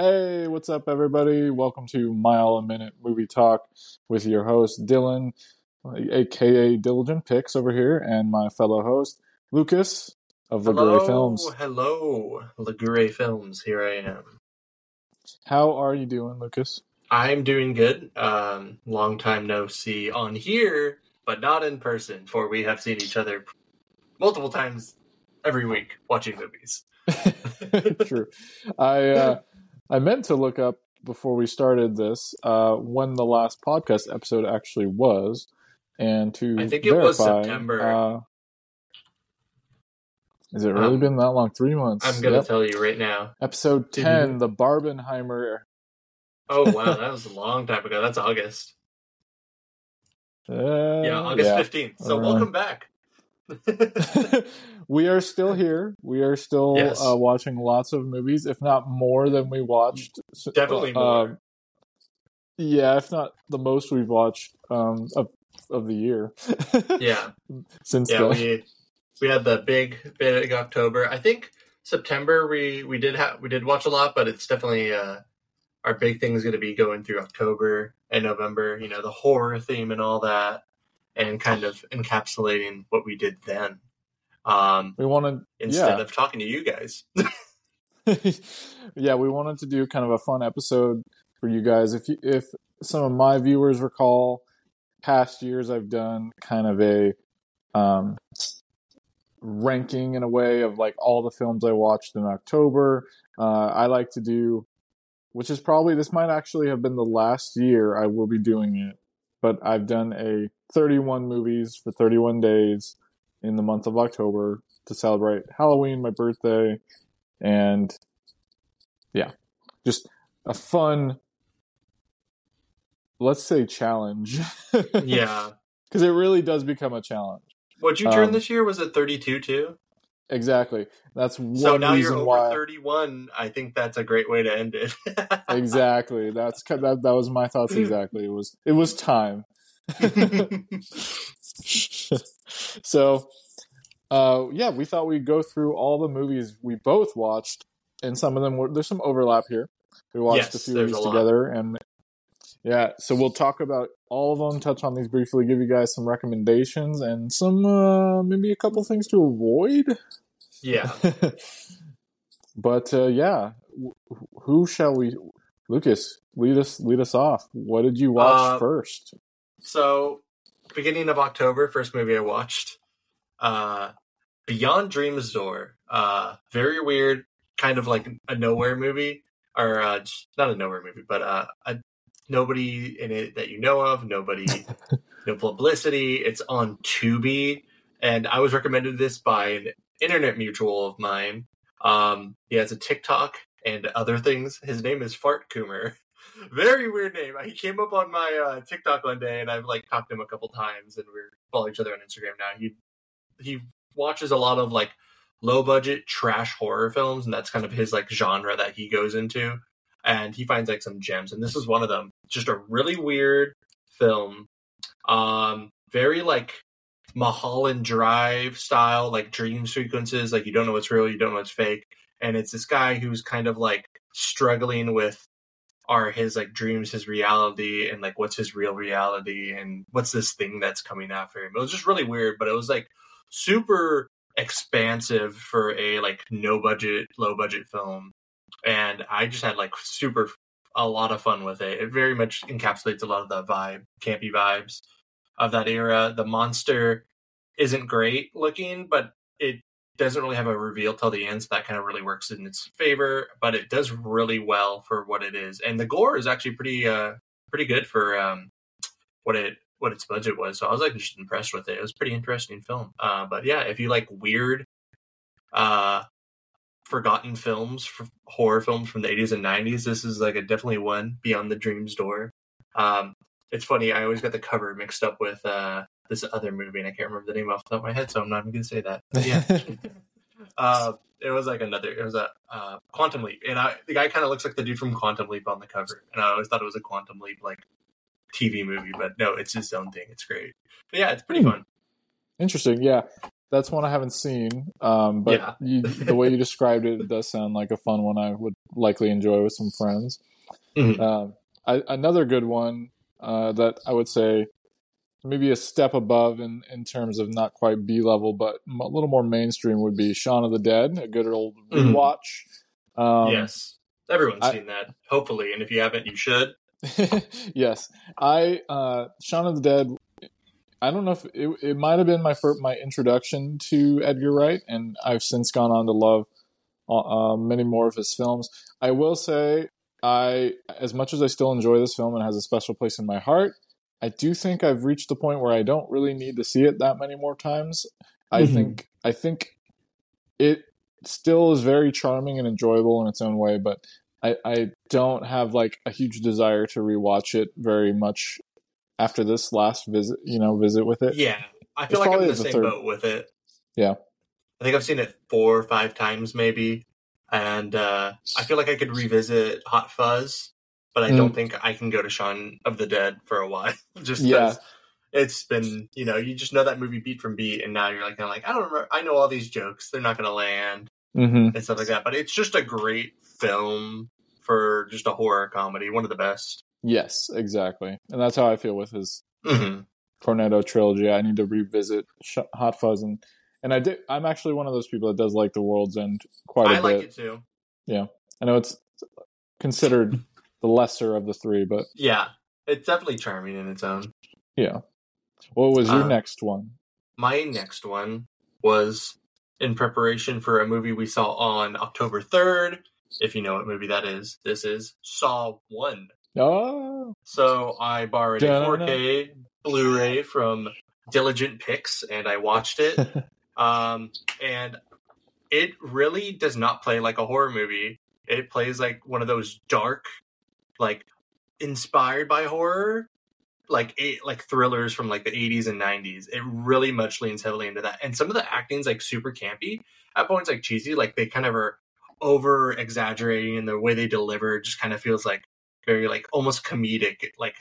Hey, what's up, everybody? Welcome to Mile a Minute Movie Talk with your host, Dylan, aka Diligent Picks over here, and my fellow host, Lucas of Ligure Films. Hello, Ligure Films. Here I am. How are you doing, Lucas? I'm doing good. Um, long time no see on here, but not in person, for we have seen each other multiple times every week watching movies. True. I uh, I meant to look up before we started this uh, when the last podcast episode actually was, and to I think it verify, was September. Uh, has it really Um, been that long? Three months. I'm gonna Yep. tell you right now. Episode Did ten, you- the Barbenheimer. Oh wow, that was a long time ago. That's August. Uh, Yeah, August fifteenth. So Uh, welcome back. we are still here. We are still Yes. uh, watching lots of movies, if not more than we watched. Definitely uh, more. yeah, if not the most we've watched um, of of the year. yeah, since yeah. We we had the big big October. I think September we we did have we did watch a lot, but it's definitely uh our big thing is going to be going through October and November. You know, the horror theme and all that, and kind of encapsulating what we did then. Um, we wanted instead yeah. of talking to you guys. yeah, we wanted to do kind of a fun episode for you guys. If you, if some of my viewers recall, past years I've done kind of a um, ranking in a way of like all the films I watched in October. Uh, I like to do, which is probably this might actually have been the last year I will be doing it, but I've done a 31 movies for 31 days in the month of October to celebrate Halloween, my birthday, and yeah, just a fun, let's say, challenge. yeah. because it really does become a challenge. What'd you turn Um, this year? Was it thirty-two too? Exactly. That's one So now you're over why. thirty-one. I think that's a great way to end it. Exactly. That's that. That was my thoughts. Exactly. It was. It was time. so, uh, yeah, we thought we'd go through all the movies we both watched, and some of them were there's some overlap here. We watched a few of these together, and yeah, so we'll talk about all of them, touch on these briefly, give you guys some recommendations and some uh, maybe a couple things to avoid. yeah. but uh, yeah, wh- who shall we? Lucas, lead us lead us off. What did you watch Uh, first? So, beginning of October, first movie I watched, uh, Beyond Dream's Door. Uh, very weird, kind of like a nowhere movie, or uh, not a nowhere movie, but uh, a, nobody in it that you know of, nobody, no publicity. It's on Tubi, and I was recommended this by an internet mutual of mine. Um, he has a TikTok and other things. His name is Fart Coomer. Very weird name. He came up on my uh, TikTok one day, and I've like talked to him a couple times, and we're following each other on Instagram now. He he watches a lot of like low budget trash horror films, and that's kind of his like genre that he goes into. And he finds like some gems, and this is one of them. Just a really weird film, um, very like Mulholland Drive style, like dream sequences. Like you don't know what's real, you don't know what's fake, and it's this guy who's kind of like struggling with are his like dreams his reality and like what's his real reality and what's this thing that's coming after him it was just really weird but it was like super expansive for a like no budget low budget film. And i just had like super a lot of fun with it. It very much encapsulates a lot of the vibe campy vibes of that era. The monster isn't great looking but it doesn't really have a reveal till the end, so that kind of really works in its favor. But it does really well for what it is, and the gore is actually pretty uh pretty good for um what it what its budget was. So I was like just impressed with it. It was a pretty interesting film. Uh, but yeah, if you like weird, uh, forgotten films, for horror films from the eighties and nineties, this is like a definitely one. Beyond the Dream's Door. Um, it's funny. I always got the cover mixed up with uh this other movie, and I can't remember the name off the top of my head, so I'm not even gonna say that. But yeah. uh, it was like another. It was a uh, Quantum Leap, and I, the guy kind of looks like the dude from Quantum Leap on the cover, and I always thought it was a Quantum Leap like TV movie, but no, it's his own thing. It's great. But yeah, it's pretty Hmm. fun. Interesting. Yeah. that's one I haven't seen. Um, but Yeah. you, the way you described it, it does sound like a fun one I would likely enjoy with some friends. Mhm. Um, I, another good one uh, that I would say maybe a step above in, in terms of not quite B level, but a little more mainstream would be Shaun of the Dead, a good old Mhm. rewatch. Um, yes, everyone's I- seen that. Hopefully, and if you haven't, you should. yes, I uh, Shaun of the Dead. I don't know if it, it might have been my first, my introduction to Edgar Wright, and I've since gone on to love uh, uh, many more of his films. I will say, I as much as I still enjoy this film and has a special place in my heart, I do think I've reached the point where I don't really need to see it that many more times. I Mhm. think I think it still is very charming and enjoyable in its own way, but I, I don't have like a huge desire to rewatch it very much after this last visit, you know, visit with it. Yeah, I It's feel like I'm in the the same third- boat with it. Yeah. I think I've seen it four or five times, maybe, and uh, I feel like I could revisit Hot Fuzz, but I Mm. don't think I can go to Shaun of the Dead for a while. just Yeah. it's been, you know, you just know that movie beat from beat, and now you're like, kind of like, I don't remember. I know all these jokes; they're not going to land Mm-hmm. and stuff like that. But it's just a great film for just a horror comedy, one of the best. Yes, exactly, and that's how I feel with his hmm Cornetto trilogy. I need to revisit Hot Fuzz, and and I did. I'm actually one of those people that does like The World's End quite a I bit. I like it too. Yeah, I know it's considered the lesser of the three, but Yeah, it's definitely charming in its own. yeah. What was your Uh, next one? My next one was in preparation for a movie we saw on October 3rd. If you know what movie that is, this is Saw 1. Oh, So I borrowed a Da-na-na. 4K Blu ray from Diligent Picks and I watched it. um, and it really does not play like a horror movie. It plays like one of those dark, like inspired by horror, like eight, like thrillers from like the 80s and 90s. It really much leans heavily into that. And some of the acting's like super campy at points, like cheesy. Like they kind of are over exaggerating, and the way they deliver just kind of feels like very like almost comedic, like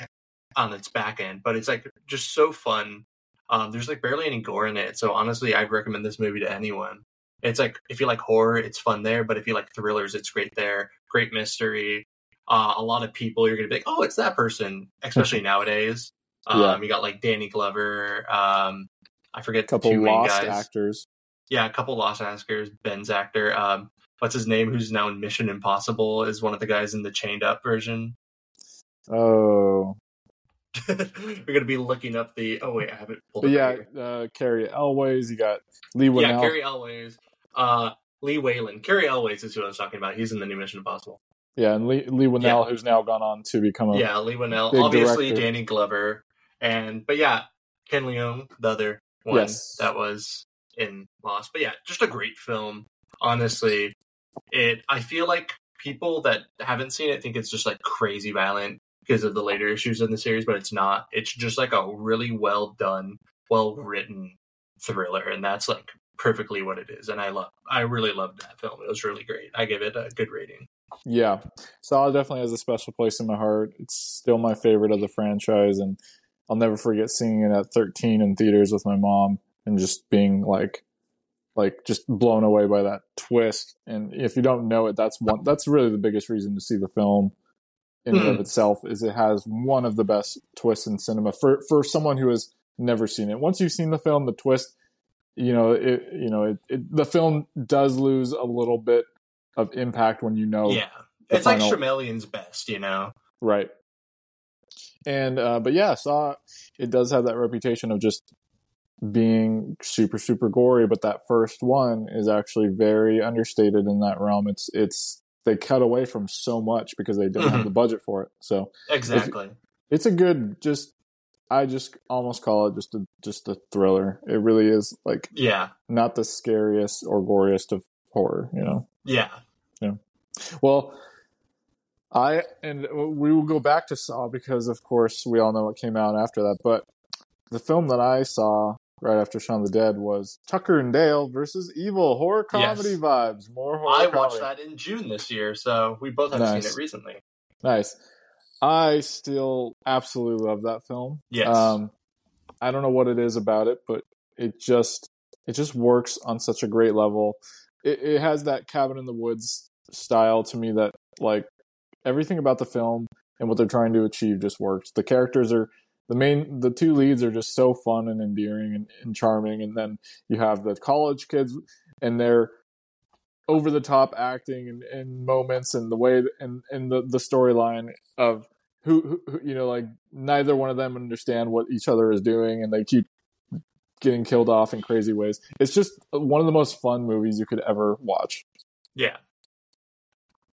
on its back end. But it's like just so fun. Um, there's like barely any gore in it, so honestly, I'd recommend this movie to anyone. It's like if you like horror, it's fun there, but if you like thrillers, it's great there. Great mystery. Uh, a lot of people you're gonna be like, oh, it's that person, especially nowadays. Um, Yeah. You got like Danny Glover. Um, I forget a couple lost guys. actors. Yeah, a couple lost actors. Ben's actor. Um, what's his name? Who's now in Mission Impossible? Is one of the guys in the chained up version. Oh, We're gonna be looking up the. Oh wait, I haven't pulled. yeah, uh, Cary Elwes. You got Leigh Whannell. yeah, Cary Elwes. Uh, Leigh Whannell. Cary Elwes is who I was talking about. He's in the new Mission Impossible. Yeah, and Lee, Leigh Whannell, who's now gone on to become a Yeah, Leigh Whannell. Obviously, director. Danny Glover. And but yeah, Ken Leung, the other one Yes. that was in Lost. But yeah, just a great film. Honestly, it. I feel like people that haven't seen it think it's just like crazy violent because of the later issues in the series, but it's not. It's just like a really well done, well written thriller, and that's like perfectly what it is. And I love. I really loved that film. It was really great. I give it a good rating. Yeah, Saw definitely has a special place in my heart. It's still my favorite of the franchise, and I'll never forget seeing it at 13 in theaters with my mom and just being like, like just blown away by that twist. And if you don't know it, that's one. That's really the biggest reason to see the film in and of Mhm. itself. Is it has one of the best twists in cinema for for someone who has never seen it. Once you've seen the film, the twist, you know, it you know, it, it the film does lose a little bit of impact when you know yeah, it's like final- Shyamalan's best, you know. Right. And uh but yeah, Saw it does have that reputation of just being super super gory, but that first one is actually very understated in that realm. It's it's they cut away from so much because they didn't have the budget for it. So Exactly. it's a good just I just almost call it just a just a thriller. It really is like Yeah. not the scariest or goriest of horror, you know. Yeah. Well, I and we will go back to Saw because, of course, we all know what came out after that. But the film that I saw right after Shaun the Dead was Tucker and Dale versus Evil horror comedy Yes. vibes. More horror. I comedy. watched that in June this year, so we both have Nice. seen it recently. Nice. I still absolutely love that film. Yes. Um, I don't know what it is about it, but it just it just works on such a great level. It, it has that cabin in the woods style to me that like everything about the film and what they're trying to achieve just works. The characters are the main the two leads are just so fun and endearing and, and charming and then you have the college kids and their over the top acting and, and moments and the way and and the, the storyline of who, who you know like neither one of them understand what each other is doing and they keep getting killed off in crazy ways it's just one of the most fun movies you could ever watch Yeah,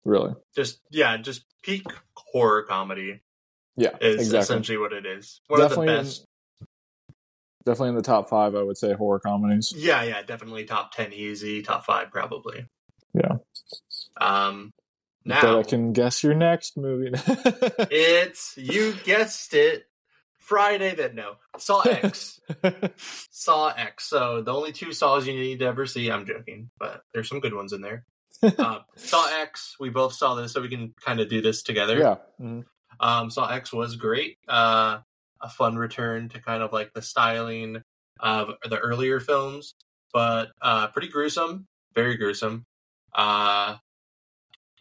really just yeah, just peak horror comedy yeah is exactly essentially what it is. One definitely of the in, best. definitely in the top five i would say horror comedies Yeah, yeah, definitely top ten easy, top five probably. Yeah. Um. but Now i can guess your next movie it's you guessed it. Friday that no Saw X. Saw X. So the only two Saws you need to ever see. I'm joking, but there's some good ones in there. uh, Saw X. We both saw this, so we can kind of do this together. yeah mhm. Um, Saw X was great. Uh, a fun return to kind of like the styling of the earlier films, but uh, pretty gruesome, very gruesome. Uh,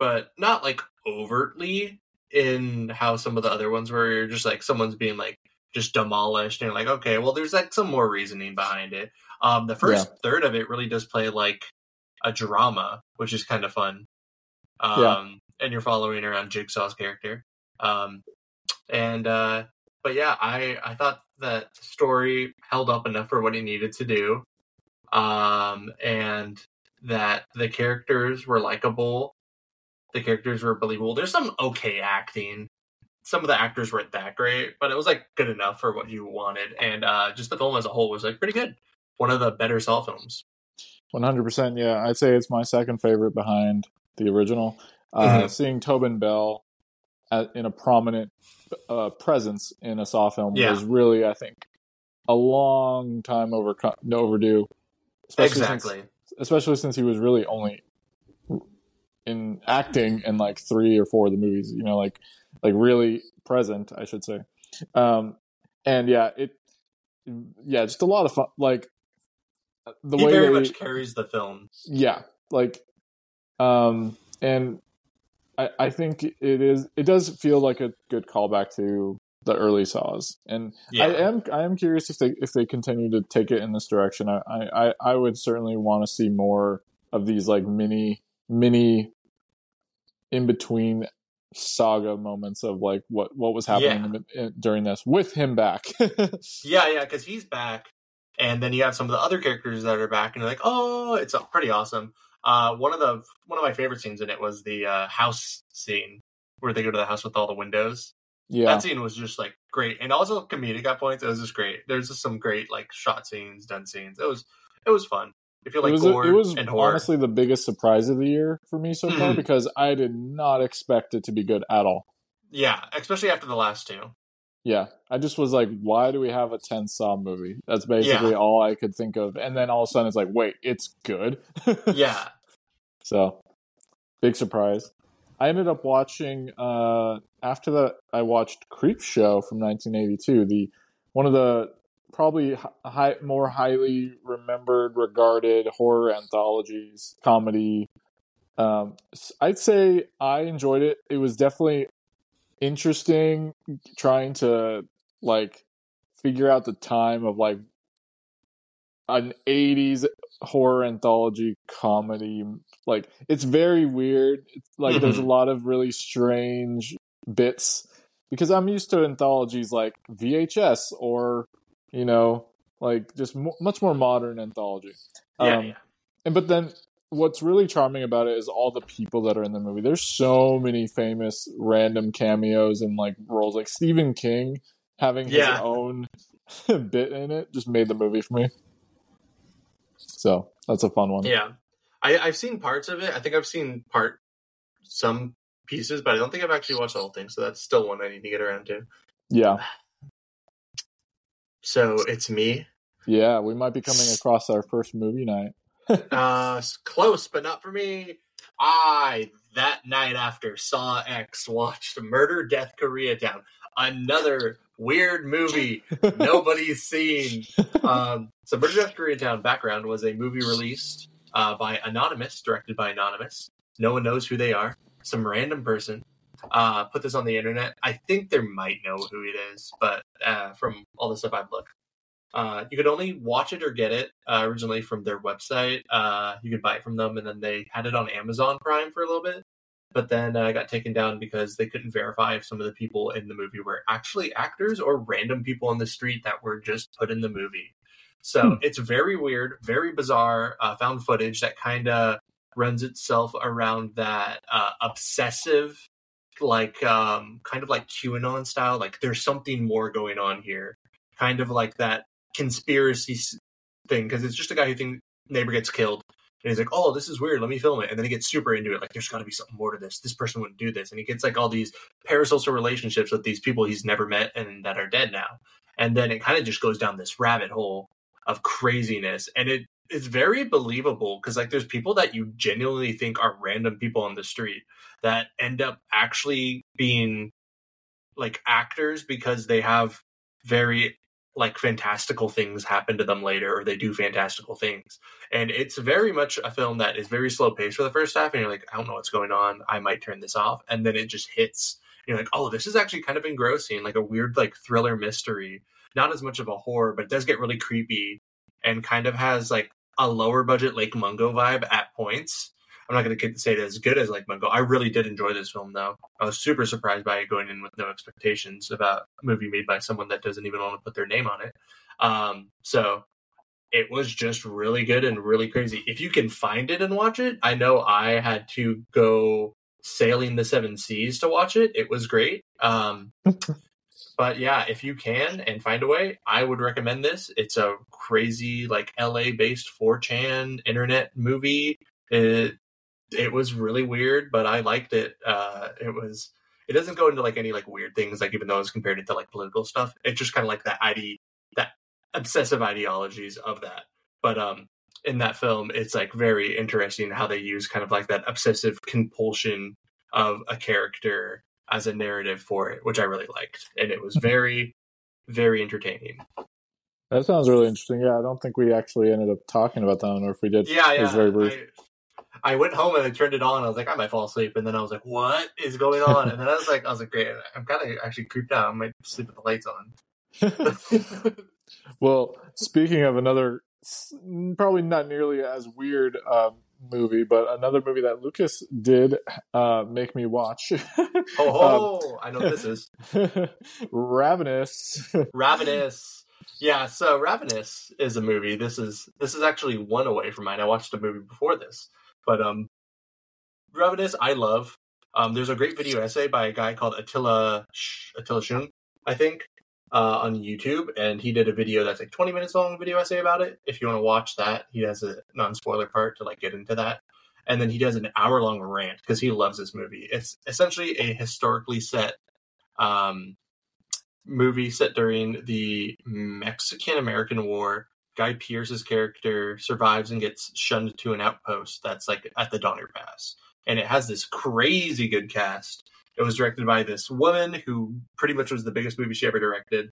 but not like overtly in how some of the other ones were. you're just like someone's being like just demolished and like okay well there's like some more reasoning behind it. Um the first third of it really does play like a drama which is kind of fun um Yeah. and you're following around jigsaw's character. Um and uh but yeah i i thought that the story held up enough for what it needed to do um and that the characters were likable. The characters were believable. There's some okay acting some of the actors weren't that great but it was like good enough for what you wanted and uh just the film as a whole was like pretty good. One of the better saw films. 100% yeah. I'd say it's my second favorite behind the original. Uh, Mhm. seeing tobin bell at, in a prominent uh, presence in a saw film Yeah. was really i think a long time over overdue especially exactly. since, especially since he was really only in acting in like three or four of the movies you know like like really present i should say. Um and yeah it yeah just a lot of fun like the he way very they, much carries the film. Yeah like um and i i think it is it does feel like a good callback to the early saws. And yeah. i am i am curious if they if they continue to take it in this direction. I i i would certainly want to see more of these like mini mini in between saga moments of like what what was happening in, in, during this with him back. Yeah yeah because he's back and then you have some of the other characters that are back and you're like oh it's pretty awesome. Uh one of the one of my favorite scenes in it was the uh house scene where they go to the house with all the windows. Yeah. that scene was just like great and also comedic at points it was just great. There's just some great like shot scenes done scenes. It was it was fun if you like it was, gore it was and horror honestly the biggest surprise of the year for me so far Mhm. because I did not expect it to be good at all. yeah especially after the last two Yeah, I just was like, why do we have a 10 Saw movie? That's basically all I could think of. And then all of a sudden it's like, wait, it's good. yeah So, big surprise. I ended up watching uh after that I watched Creepshow from 1982, the one of the probably high, more highly remembered regarded horror anthologies, comedy. Um I'd say I enjoyed it. It was definitely interesting trying to like figure out the time of like an 80s horror anthology comedy like it's very weird it's like there's a lot of really strange bits because i'm used to anthologies like vhs or you know like just mo- much more modern anthology yeah Um, yeah and but then what's really charming about it is all the people that are in the movie there's so many famous random cameos and like roles like stephen king having his Yeah. own bit in it just made the movie for me so that's a fun one Yeah, I, I've seen parts of it. I think I've seen part some pieces, but I don't think I've actually watched the whole thing. So that's still one I need to get around to. yeah So it's me. yeah we might be coming across our first movie night Uh, close, but not for me. I that night after Saw X watched Murder Death Korea Koreatown, another weird movie nobody's seen. Um, so Murder Death Koreatown background was a movie released uh, by Anonymous, directed by Anonymous. No one knows who they are. Some random person uh, put this on the internet. I think they might know who it is, but uh, from all the stuff I've looked, uh, you could only watch it or get it uh, originally from their website. Uh, you could buy it from them, and then they had it on Amazon Prime for a little bit. But then uh, got taken down because they couldn't verify if some of the people in the movie were actually actors or random people on the street that were just put in the movie. So hmm. it's very weird, very bizarre uh, found footage that kind of runs itself around that uh, obsessive, like um, kind of like QAnon style. Like there's something more going on here, kind of like that conspiracy thing because it's just a guy who thinks neighbor gets killed and he's like, "Oh, this is weird. Let me film it." And then he gets super into it. Like, there's got to be something more to this. This person wouldn't do this, and he gets like all these parasocial relationships with these people he's never met and that are dead now. And then it kind of just goes down this rabbit hole of craziness, and it is very believable because like there's people that you genuinely think are random people on the street that end up actually being like actors because they have very like fantastical things happen to them later or they do fantastical things. And it's very much a film that is very slow paced for the first half and you're like i don't know what's going on. I might turn this off. And then it just hits. You're like oh this is actually kind of engrossing like a weird like thriller mystery. Not as much of a horror but it does get really creepy and kind of has like a lower budget lake mungo vibe at points I'm not going to say it as good as Lake Mungo. I really did enjoy this film, though. I was super surprised by it going in with no expectations about a movie made by someone that doesn't even want to put their name on it. Um, so it was just really good and really crazy. If you can find it and watch it, I know I had to go sailing the seven seas to watch it. It was great. Um, but yeah, if you can and find a way, I would recommend this. It's a crazy, like LA based 4chan internet movie. It it was really weird, but I liked it. Uh, it was it doesn't go into like any like weird things, like even though it's compared it to like political stuff. It's just kind of like that id that obsessive ideologies of that. But um, in that film, it's like very interesting how they use kind of like that obsessive compulsion of a character as a narrative for it, which I really liked, and it was very, very entertaining. That sounds really interesting. Yeah, I don't think we actually ended up talking about that one, or if we did, yeah, yeah. It was very brief. I, I went home and I turned it on. I was like, I might fall asleep, and then I was like, what is going on? And then I was like, I was like, great. I'm kind of actually creeped out. I might sleep with the lights on. well, speaking of another, probably not nearly as weird um, movie, but another movie that Lucas did uh, make me watch. oh, oh um, I know this is Ravenous. Ravenous. Yeah, so Ravenous is a movie. This is this is actually one away from mine. I watched a movie before this. But um, Ravenous, I love. Um, there's a great video essay by a guy called Attila Attila Shun, I think, uh, on YouTube, and he did a video that's like 20 minutes long video essay about it. If you want to watch that, he has a non spoiler part to like get into that, and then he does an hour long rant because he loves this movie. It's essentially a historically set um, movie set during the Mexican American War Guy Pearce's character survives and gets shunned to an outpost that's like at the Donner Pass. And it has this crazy good cast. It was directed by this woman who pretty much was the biggest movie she ever directed.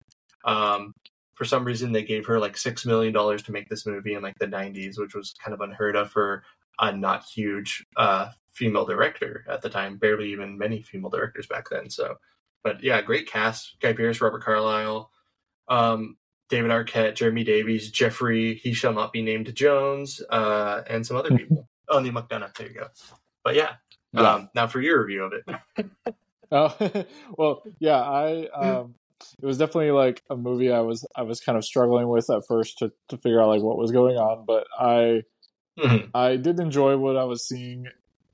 Um, for some reason, they gave her like six million dollars to make this movie in like the '90s, which was kind of unheard of for a not huge uh, female director at the time. Barely even many female directors back then. So, but yeah, great cast: Guy Pearce, Robert Carlyle. Um, David Arquette, Jeremy Davies, Jeffrey, he shall not be named Jones, uh, and some other people. oh, Neal McDonough. There you go. But yeah, yeah. Um, now for your review of it. oh, well, yeah, I. Um, it was definitely like a movie I was I was kind of struggling with at first to to figure out like what was going on, but I mm-hmm. I did enjoy what I was seeing,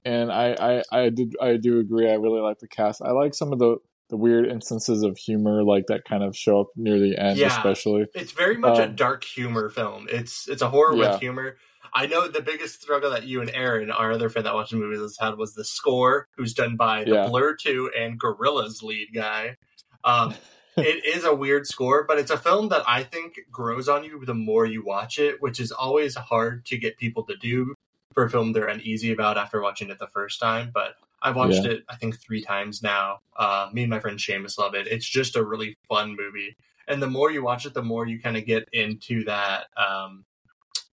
and I, I I did I do agree I really like the cast. I like some of the the weird instances of humor like that kind of show up near the end yeah, especially. It's very much um, a dark humor film. It's it's a horror yeah. with humor. I know the biggest struggle that you and aaron our other friend that watched the movie has had was the score who's done by the yeah. blur 2 and Gorillaz lead guy. Um, it is a weird score but it's a film that i think grows on you the more you watch it which is always hard to get people to do for a film they're uneasy about after watching it the first time but I watched Yeah. it, I think, three times now. Uh, me and my friend Seamus love it. It's just a really fun movie. And the more you watch it, the more you kind of get into that. Um,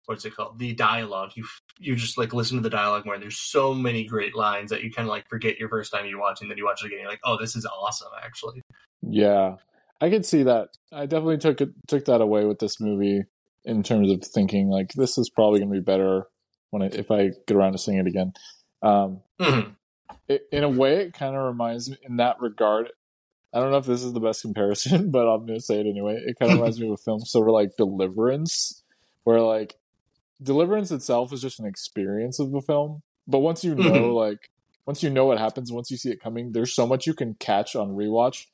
what's it called? The dialogue. You you just like listen to the dialogue more. And there's so many great lines that you kind of like forget your first time you watch, and then you watch it again. You're like, oh, this is awesome, actually. Yeah, I could see that. I definitely took it took that away with this movie in terms of thinking like this is probably going to be better when I, if I get around to seeing it again. Um, Mhm. It, in a way, it kind of reminds me in that regard. I don't know if this is the best comparison, but I'm to say it anyway. It kind of reminds me of a film sort of like Deliverance, where like Deliverance itself is just an experience of the film, but once you know Mhm. like once you know what happens, once you see it coming, there's so much you can catch on rewatch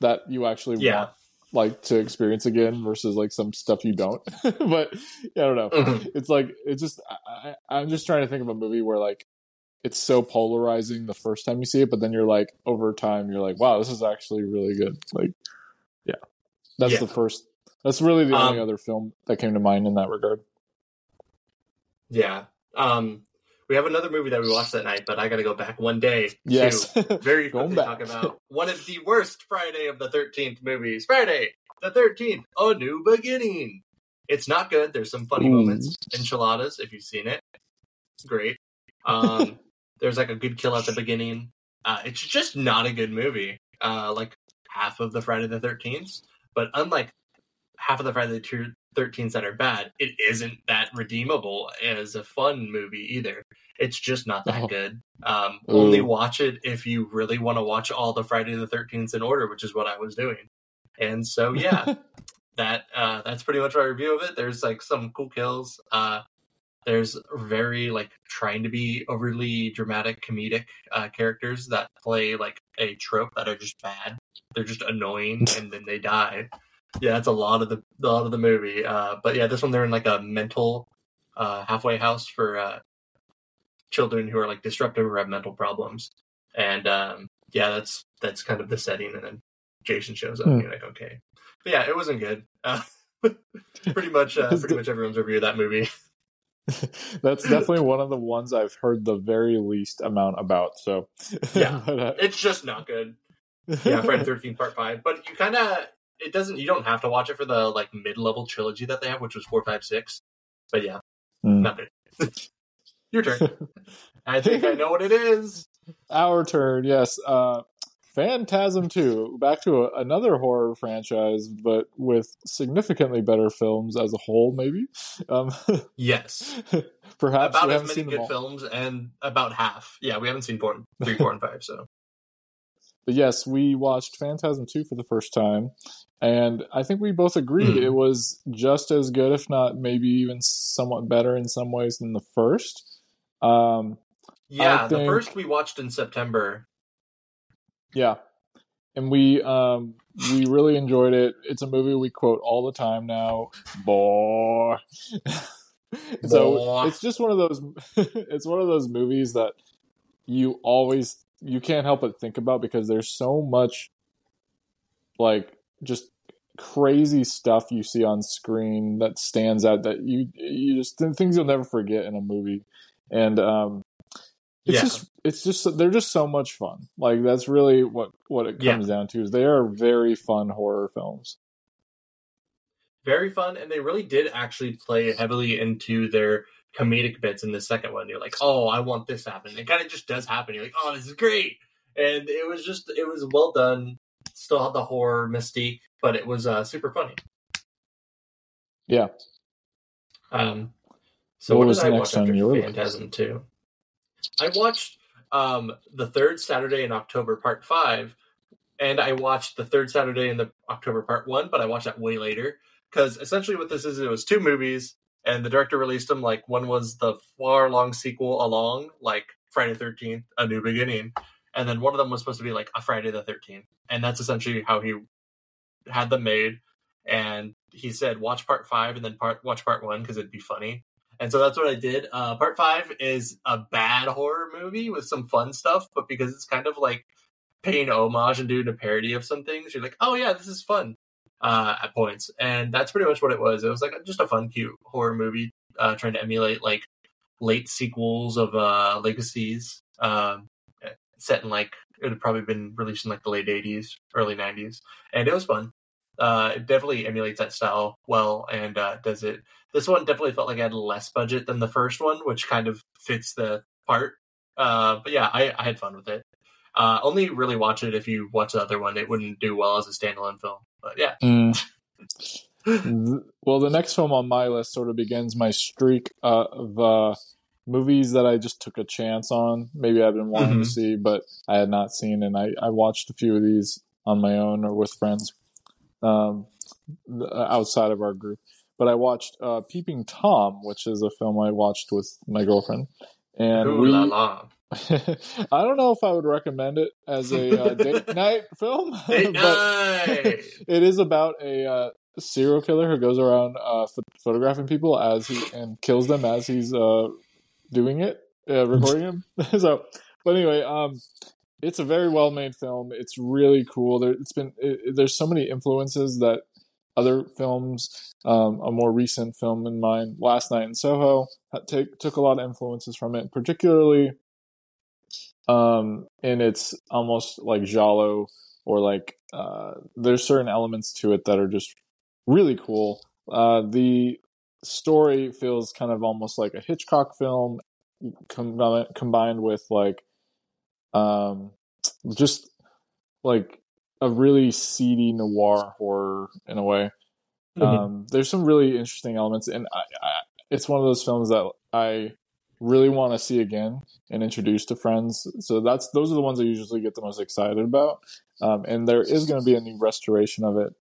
that you actually Yeah. want like to experience again versus like some stuff you don't. but yeah, I don't know. Mhm. It's like it's just I, I, I'm just trying to think of a movie where like it's so polarizing the first time you see it, but then you're like over time you're like, wow, this is actually really good. Like, yeah, that's Yeah. the first. That's really the only Um, other film that came to mind in that regard. Yeah. Um, we have another movie that we watched that night, but I got to go back one day. Yes, To very Going quickly back. talk about one of the worst Friday of the 13th movies. Friday the 13th, A New Beginning. It's not good. There's some funny Ooh. moments. Enchiladas, if you've seen it. Great. Um, there's like a good kill at the beginning. Uh, it's just not a good movie. Uh, like half of the Friday the 13th. But unlike half of the Friday the 13th that are bad, it isn't that redeemable as a fun movie either. It's just not that Oh. good. Um, only watch it if you really want to watch all the Friday the 13th in order, which is what I was doing. And so, yeah, that uh, that's pretty much my review of it. There's like some cool kills. Uh, there's very like trying to be overly dramatic, comedic uh, characters that play like a trope that are just bad. They're just annoying, and then they die. Yeah, that's a lot of the a lot of the movie. Uh, but yeah, this one they're in like a mental uh, halfway house for uh, children who are like disruptive or have mental problems. And um, yeah, that's that's kind of the setting. And then Jason shows up, Hmm. and you're like, okay, but yeah, it wasn't good. Uh, pretty much, uh, pretty much everyone's review of that movie. That's definitely one of the ones I've heard the very least amount about. So Yeah. But, uh, It's just not good. Yeah, Friday Thirteen Part Five. But you kind of it doesn't. You don't have to watch it for the like mid level trilogy that they have, which was four, five, six. But yeah, Mm. not good. Your turn. I think I know what it is. Our turn, yes. Uh, Phantasm 2, back to a, another horror franchise, but with significantly better films as a whole, maybe. Um, Yes, perhaps about we as many good films, and about half. Yeah, we haven't seen four, three, four, and five. So But yes, we watched Phantasm 2 for the first time, and I think we both agreed Hmm. it was just as good, if not maybe even somewhat better in some ways than the first. Um, yeah, the first we watched in September. Yeah. And we um we really enjoyed it. It's a movie we quote all the time now. Boy. so it's just one of those it's one of those movies that you always you can't help but think about because there's so much like just crazy stuff you see on screen that stands out that you you just things you'll never forget in a movie. And um it's Yeah. just it's just they're just so much fun. Like that's really what what it Yeah. comes down to is they are very fun horror films. Very fun and they really did actually play heavily into their comedic bits in the second one. You're like oh i want this to happen. It kind of just does happen. You're like oh this is great. And it was just it was well done. Still had the horror mystique but it was uh, super funny. Yeah. Um so What what, was i next watch on after your phantasm 2 i watched um the third saturday in october part five and i watched the third saturday in the october part one but i watched that way later. Because essentially what this is it was two movies and the director released them like one was the far long sequel along like friday 13th a new beginning and then one of them was supposed to be like a friday the 13th and that's essentially how he had them made and he said watch part five and then part watch part one because it'd be funny and so that's what i did uh part five is a bad horror movie with some fun stuff but because it's kind of like paying homage and doing a parody of some things you're like oh yeah this is fun uh, at points, and that's pretty much what it was. It was like just a fun, cute horror movie, uh, trying to emulate like late sequels of uh, Legacies. Um, set in like it had probably been released in like the late '80s, early '90s, and it was fun. Uh, it definitely emulates that style well and uh, does it. This one definitely felt like it had less budget than the first one, which kind of fits the part. Uh, but yeah, I, I had fun with it. Uh, only really watch it if you watch the other one. It wouldn't do well as a standalone film. But yeah. Mm. well, the next film on my list sort of begins my streak uh, of uh, movies that I just took a chance on. Maybe I've been wanting Mhm. to see, but I had not seen, and I, I watched a few of these on my own or with friends um, outside of our group. But I watched uh, Peeping Tom, which is a film I watched with my girlfriend, and Ooh we. la la. I don't know if I would recommend it as a uh, date night film, Date but night! it is about a uh, serial killer who goes around uh, ph- photographing people as he and kills them as he's uh, doing it, uh, recording them. so, but anyway, um, it's a very well made film. It's really cool. There, it's been it, there's so many influences that other films, um, a more recent film in mind, Last Night in Soho, take, took a lot of influences from it, particularly um, and it's almost like giallo or like uh, there's certain elements to it that are just really cool. Uh, the story feels kind of almost like a Hitchcock film com- combined with like um, just like a really seedy noir horror in a way. Mhm. Um, there's some really interesting elements, and I, I, it's one of those films that I really want to see again and introduce to friends. So that's those are the ones I usually get the most excited about. Um, and there is going to be a new restoration of it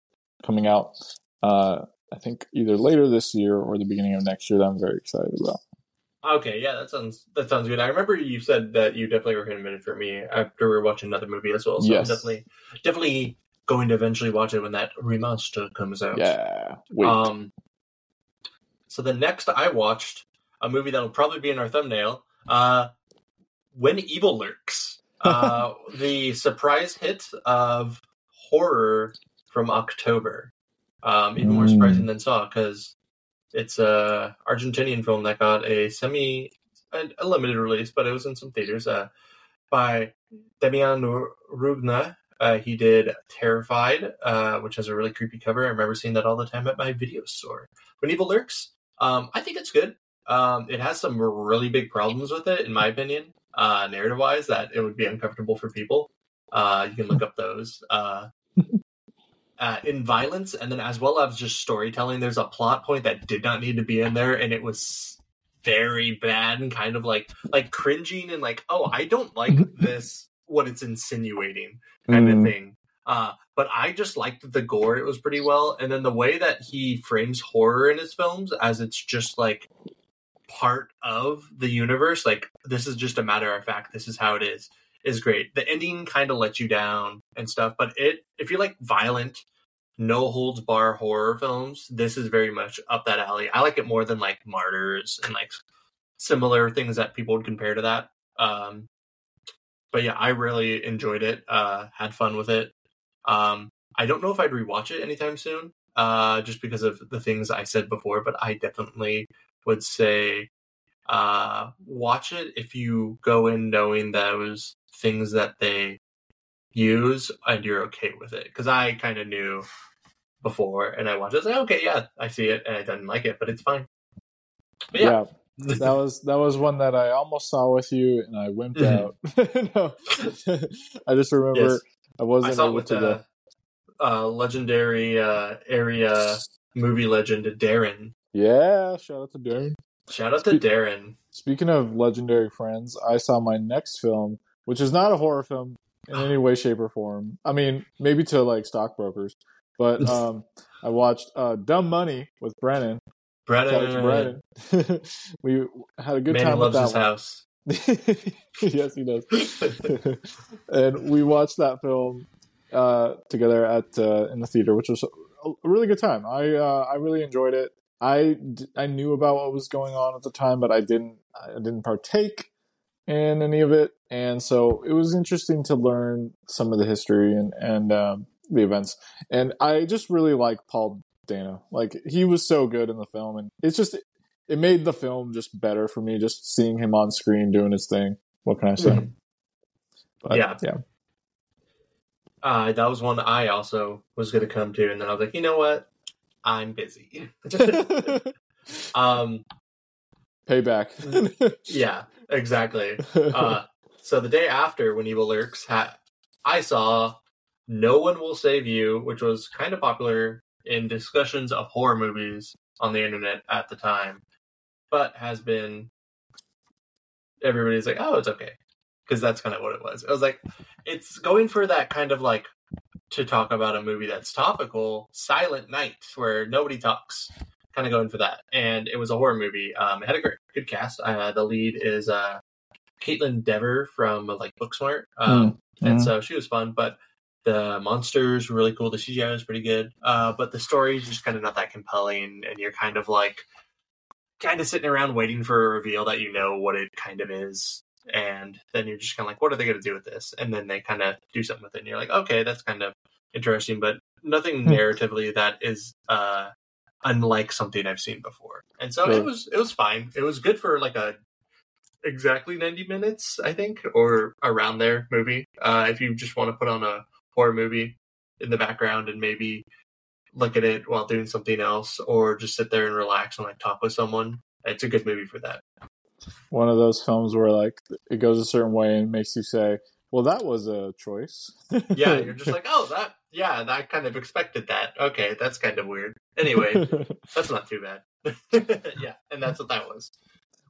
coming out. Uh, I think either later this year or the beginning of next year. That I'm very excited about. Okay, yeah, that sounds that sounds good. I remember you said that you definitely recommended it for me after we were watching another movie as well. So Yes. I'm definitely definitely going to eventually watch it when that remaster comes out. Yeah, wait. Um, so the next I watched a movie that'll probably be in our thumbnail. Uh, when Evil Lurks, uh, the surprise hit of horror from October. Um, even more Mm. surprising than Saw because it's a Argentinian film that got a semi a, limited release, but it was in some theaters. Uh, by Demian Rugna. Uh, he did Terrified, uh, which has a really creepy cover. I remember seeing that all the time at my video store. When Evil Lurks, um, I think it's good. Um, it has some really big problems with it, in my opinion, uh, narrative wise, that it would be uncomfortable for people. Uh, you can look up those. Uh, in violence, and then as well as just storytelling, there's a plot point that did not need to be in there, and it was very bad and kind of like like cringing and like, oh, I don't like this. What it's insinuating kind of Mm. thing. Uh, but I just liked the gore; it was pretty well, and then the way that he frames horror in his films as it's just like part of the universe. Like this is just a matter of fact. This is how it is. Is great. The ending kind of lets you down and stuff, but it if you like violent, no holds bar horror films, this is very much up that alley. I like it more than like Martyrs and like similar things that people would compare to that. Um, but yeah, I really enjoyed it. Uh, had fun with it. Um, I don't know if I'd rewatch it anytime soon, uh, just because of the things I said before. But I definitely would say uh, watch it if you go in knowing those things that they use and you're okay with it. Because I kind of knew before, and I watched it. I was like, okay, yeah, I see it, and I didn't like it, but it's fine. But yeah, yeah. that was that was one that I almost saw with you, and I wimped Mhm. out. no, I just remember Yes. I I wasn't saw able with to go. uh, uh, legendary uh, area movie legend Darren. Yeah, shout out to Darren. Shout out to Spe- Darren. Speaking of legendary friends, I saw my next film, which is not a horror film in any way, shape, or form. I mean, maybe to like stockbrokers, but um, I watched uh, Dumb Money with Brennan. Shout out to Brennan. Brennan. we had a good Man time who with loves that his one. house. yes, he does. and we watched that film uh, together at uh, in the theater, which was a a really good time. I uh, I really enjoyed it. I, d- I knew about what was going on at the time, but I didn't I didn't partake in any of it, and so it was interesting to learn some of the history and and um, the events. And I just really like Paul Dano. Like he was so good in the film, and it's just it made the film just better for me. Just seeing him on screen doing his thing. What can I say? Mhm. But, Yeah. yeah. Uh, that was one I also was going to come to, and then I was like, you know what? I'm busy. um, Payback. yeah, exactly. Uh, so the day after, when Evil Lurks, ha- I saw No One Will Save You, which was kind of popular in discussions of horror movies on the internet at the time, but has been. Everybody's like, oh, it's okay. Because that's kind of what it was. I was like, it's going for that kind of like to talk about a movie that's topical, Silent Night, where nobody talks. Kind of going for that. And it was a horror movie. Um, it had a great, good cast. Uh, the lead is uh, Kaitlyn Dever from like Booksmart. Um, and Mhm. so she was fun, but the monsters were really cool. The CGI was pretty good, uh, but the story is just kind of not that compelling, and you're kind of like kind of sitting around waiting for a reveal that you know what it kind of is, and then you're just kind of like, what are they going to do with this? And then they kind of do something with it, and you're like, okay, that's kind of interesting, but nothing Hmm. narratively that is uh, unlike something I've seen before. And so Sure. it was it was fine. It was good for like a exactly 90 minutes, I think, or around there movie. Uh, if you just want to put on a horror movie in the background and maybe look at it while doing something else, or just sit there and relax and like talk with someone, it's a good movie for that. One of those films where like it goes a certain way and makes you say, "Well, that was a choice." Yeah, you're just like, oh, that, yeah, I kind of expected that. Okay, that's kind of weird. Anyway, that's not too bad. yeah, and that's what that was.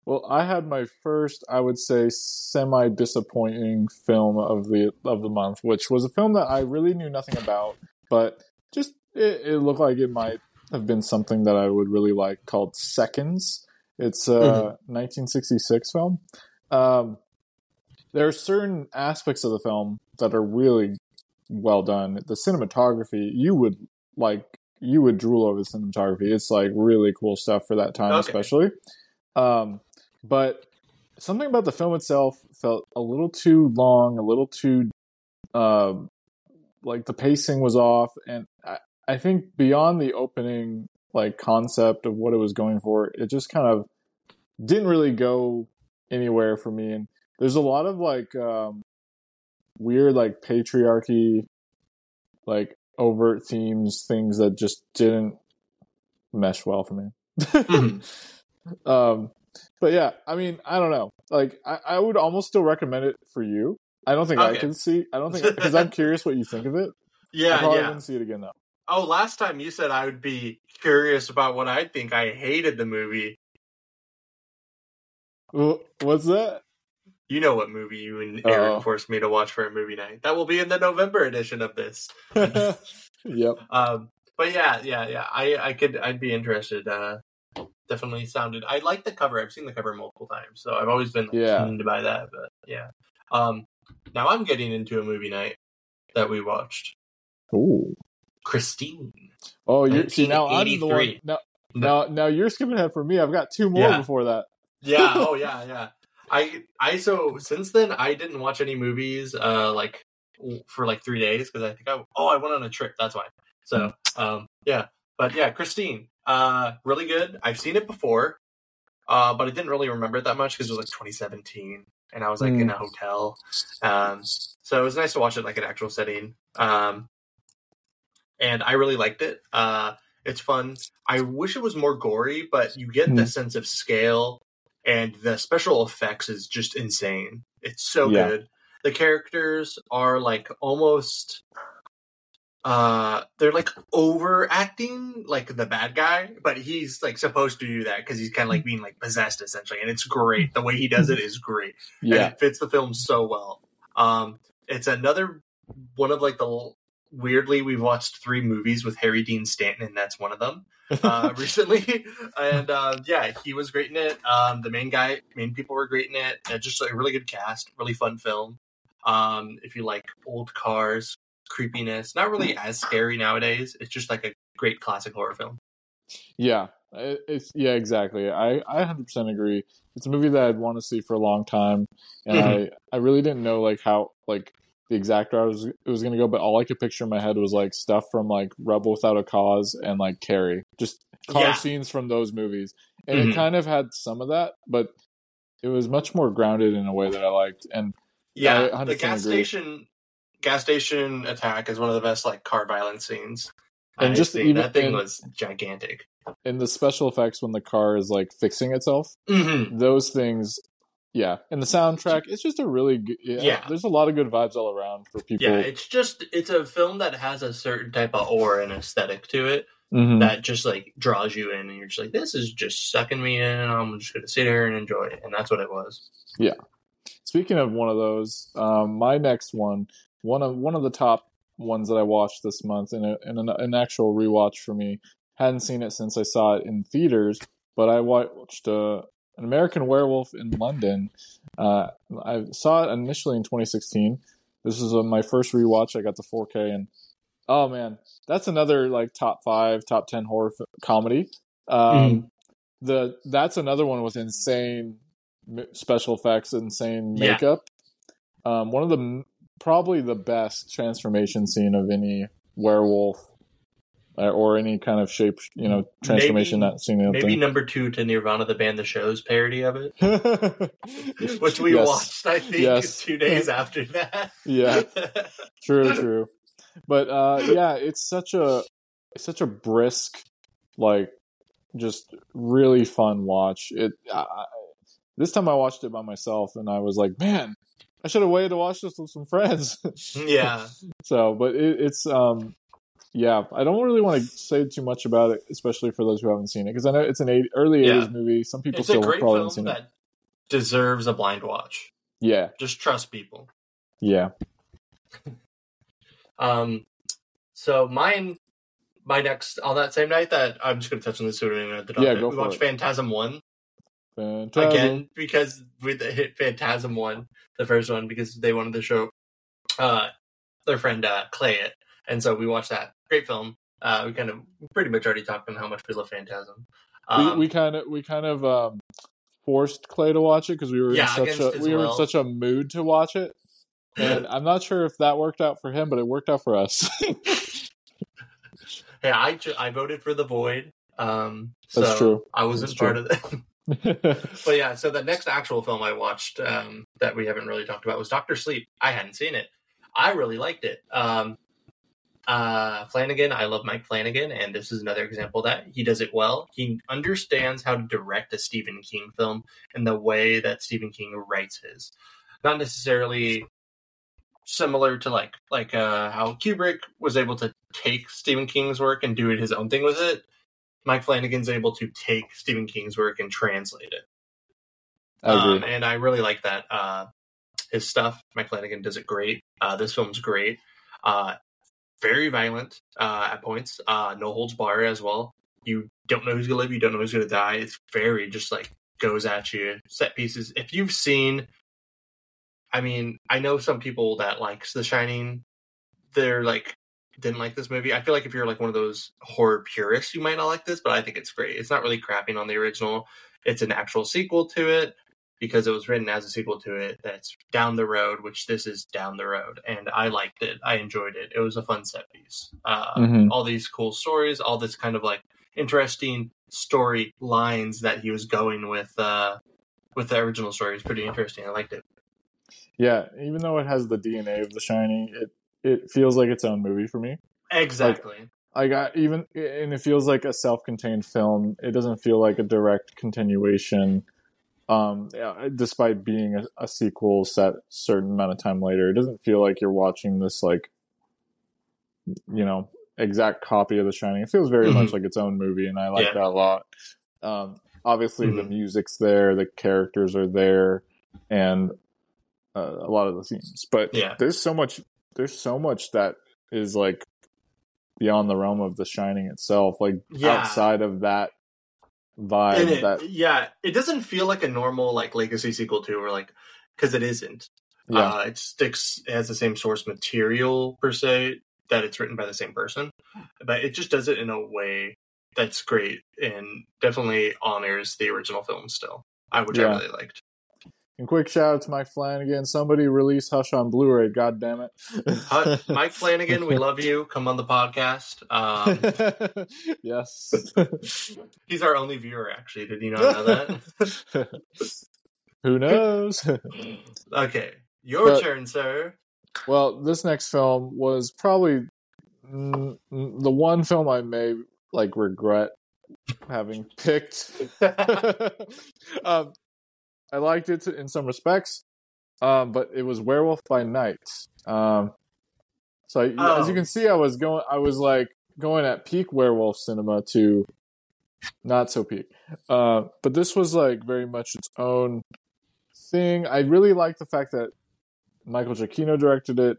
Well, I had my first, I would say, semi disappointing film of the of the month, which was a film that I really knew nothing about, but just it, it looked like it might have been something that I would really like. Called Seconds. It's a 1966 film. Um, there are certain aspects of the film that are really well done. The cinematography, you would like, you would drool over the cinematography. It's like really cool stuff for that time, Okay. especially. Um, but something about the film itself felt a little too long, a little too, uh, like the pacing was off, and I, I think beyond the opening like concept of what it was going for, it just kind of didn't really go anywhere for me. And there's a lot of like um, weird like patriarchy, like overt themes, things that just didn't mesh well for me. Mhm. um, but yeah, I mean, I don't know. Like, I, I would almost still recommend it for you. I don't think I can see. I don't think because I'm curious what you think of it. I Yeah, probably yeah. wouldn't see it again though. Oh, last time you said I would be curious about what I think. I hated the movie. What's that? You know what movie you and Aaron Oh. forced me to watch for a movie night. That will be in the November edition of this. yep. Um, but yeah, yeah, yeah. I, I could, I'd be interested. Uh, definitely sounded. I like the cover. I've seen the cover multiple times, so I've always been like, Yeah. keen to buy that. But yeah. Um, now I'm getting into a movie night that we watched. Ooh. Christine. Oh, you see now I'm the one. Now, now, now you're skipping ahead for me. I've got two more Yeah. before that. Yeah. Oh yeah. Yeah. I I so since then I didn't watch any movies uh like for like three days because I think I oh I went on a trip that's why. So um yeah. But yeah Christine uh really good. I've seen it before uh but I didn't really remember it that much because it was like 2017 and I was like in a hotel. Um so it was nice to watch it like an actual setting. Um and I really liked it. Uh it's fun. I wish it was more gory but you get the sense of scale and the special effects is just insane. It's so Yeah. good. The characters are like almost uh they're like overacting like the bad guy, but he's like supposed to do that because he's kind of like being like possessed essentially, and it's great. The way he does it is great. and Yeah. it fits the film so well. Um, it's another one of like the weirdly we've watched three movies with Harry Dean Stanton, and that's one of them uh, recently. and uh, yeah, he was great in it. Um, the main guy, main people were great in it. Uh, just a really good cast, really fun film. Um, if you like old cars, creepiness, not really as scary nowadays. It's just like a great classic horror film. Yeah, it's yeah, exactly. I I 100% agree. It's a movie that I'd want to see for a long time, and Mhm. I I really didn't know like how like the exact route it was it was gonna go, but all I could picture in my head was like stuff from like Rebel Without a Cause and like Carrie, just car Yeah. scenes from those movies, and Mhm. it kind of had some of that, but it was much more grounded in a way that I liked, and Yeah, the gas agree. station gas station attack is one of the best like car violence scenes. And I've just even that thing in- was gigantic. And the special effects when the car is like fixing itself, hmm those things. Yeah, and the soundtrack, it's just a really good. Yeah, Yeah. there's a lot of good vibes all around for people. Yeah, it's just it's a film that has a certain type of aura and aesthetic to it Mhm. that just like draws you in, and you're just like, this is just sucking me in. and I'm just gonna sit here and enjoy it, and that's what it was. Yeah speaking of one of those, um, my next one, one of one of the top ones that I watched this month, and, a, and an, an actual rewatch for me. Hadn't seen it since I saw it in theaters, but I watched uh, an American Werewolf in London. Uh, I saw it initially in 2016. This is uh, my first rewatch. I got the 4K, and oh man, that's another like top five, top ten horror f- comedy. Um, The that's another one with insane special effects, insane Yeah. makeup. Um, one of the probably the best transformation scene of any werewolf or any kind of shape, you know, transformation Maybe- that scene. out Maybe number two to Nirvana the band, the show's parody of it, which we Yes. watched. I think Yes. two days after that. Yeah. True, true. But uh, yeah, it's such a it's such a brisk, like, just really fun watch. It. I, I- this time I watched it by myself, and I was like, man, I should have waited to watch this with some friends. yeah. so, but it, it's um, yeah, I don't really want to say too much about it, especially for those who haven't seen it, because I know it's an 80, early Yeah. '80s movie. Some people It's a still great probably film haven't seen it. that deserves a blind watch. Yeah, Just trust people. yeah. Um, so mine, my next on that same night that I'm just going to touch on this so we don't even have to talk Yeah, go we watched. Phantasm One Phantasm. again because we hit Phantasm One, the first one, because they wanted to show uh their friend uh, Clay it, and so we watched that great film. Uh, we kind of pretty much already talked on how much we love Phantasm. Um, we we kind of we kind of um, forced Clay to watch it because we were Yeah, in such a we were in such a mood to watch it, and I'm not sure if that worked out for him, but it worked out for us. yeah, I I voted for the Void. Um, That's so true. I wasn't That's part of that. But yeah, so the next actual film I watched um, that we haven't really talked about was Doctor Sleep. I hadn't seen it. I really liked it. Um, uh, Flanagan, I love Mike Flanagan, and this is another example that he does it well. He understands how to direct a Stephen King film in the way that Stephen King writes his. Not necessarily similar to like like uh, how Kubrick was able to take Stephen King's work and do it his own thing with it. Mike Flanagan's able to take Stephen King's work and translate it. I agree. Um, and I really like that. Uh, his stuff, Mike Flanagan does it great. Uh, this film's great. Uh, very violent uh, at points. Uh, no holds bar as well. You don't know who's gonna live. You don't know who's gonna die. It's very just like goes at you. Set pieces. If you've seen, I mean, I know some people that likes The Shining. They're like didn't like this movie. I feel like if you're like one of those horror purists, you might not like this, but I think it's great. It's not really crapping on the original. It's an actual sequel to it because it was written as a sequel to it that's down the road, which this is down the road. And I liked it. I enjoyed it. It was a fun set piece. Uh, Mhm. All these cool stories, all this kind of like interesting story lines that he was going with uh, with the original story is pretty interesting. I liked it. Yeah, even though it has the DNA of The Shining, it it feels like its own movie for me. Exactly. I got even, and it feels like a self-contained film. It doesn't feel like a direct continuation. Um, despite being a, a sequel set a certain amount of time later, it doesn't feel like you're watching this like, you know, exact copy of The Shining. It feels very Mhm. much like its own movie, and I like Yeah. that a lot. Um, obviously, the Mhm. music's there, the characters are there, and uh, a lot of the themes. But Yeah. there's so much. There's so much that is like beyond the realm of The Shining itself, like Yeah. outside of that vibe. It, that yeah, it doesn't feel like a normal like legacy sequel to, or like because it isn't. yeah, Uh, it sticks it has the same source material per se that it's written by the same person, but it just does it in a way that's great and definitely honors the original film still. I which I really liked. And quick shout out to Mike Flanagan. Somebody release Hush on Blu-ray. God damn it, Hi- Mike Flanagan, we love you. Come on the podcast. Um, yes. he's our only viewer. Actually, did you not know that? Who knows? okay, Your But- turn, sir. Well, this next film was probably the one film I may like regret having picked. um, I liked it in some respects, um, but it was Werewolf by Night. Um, so I, as you Oh. can see, I was going, I was like going at peak werewolf cinema to not so peak. Uh, but this was like very much its own thing. I really like the fact that Michael Giacchino directed it,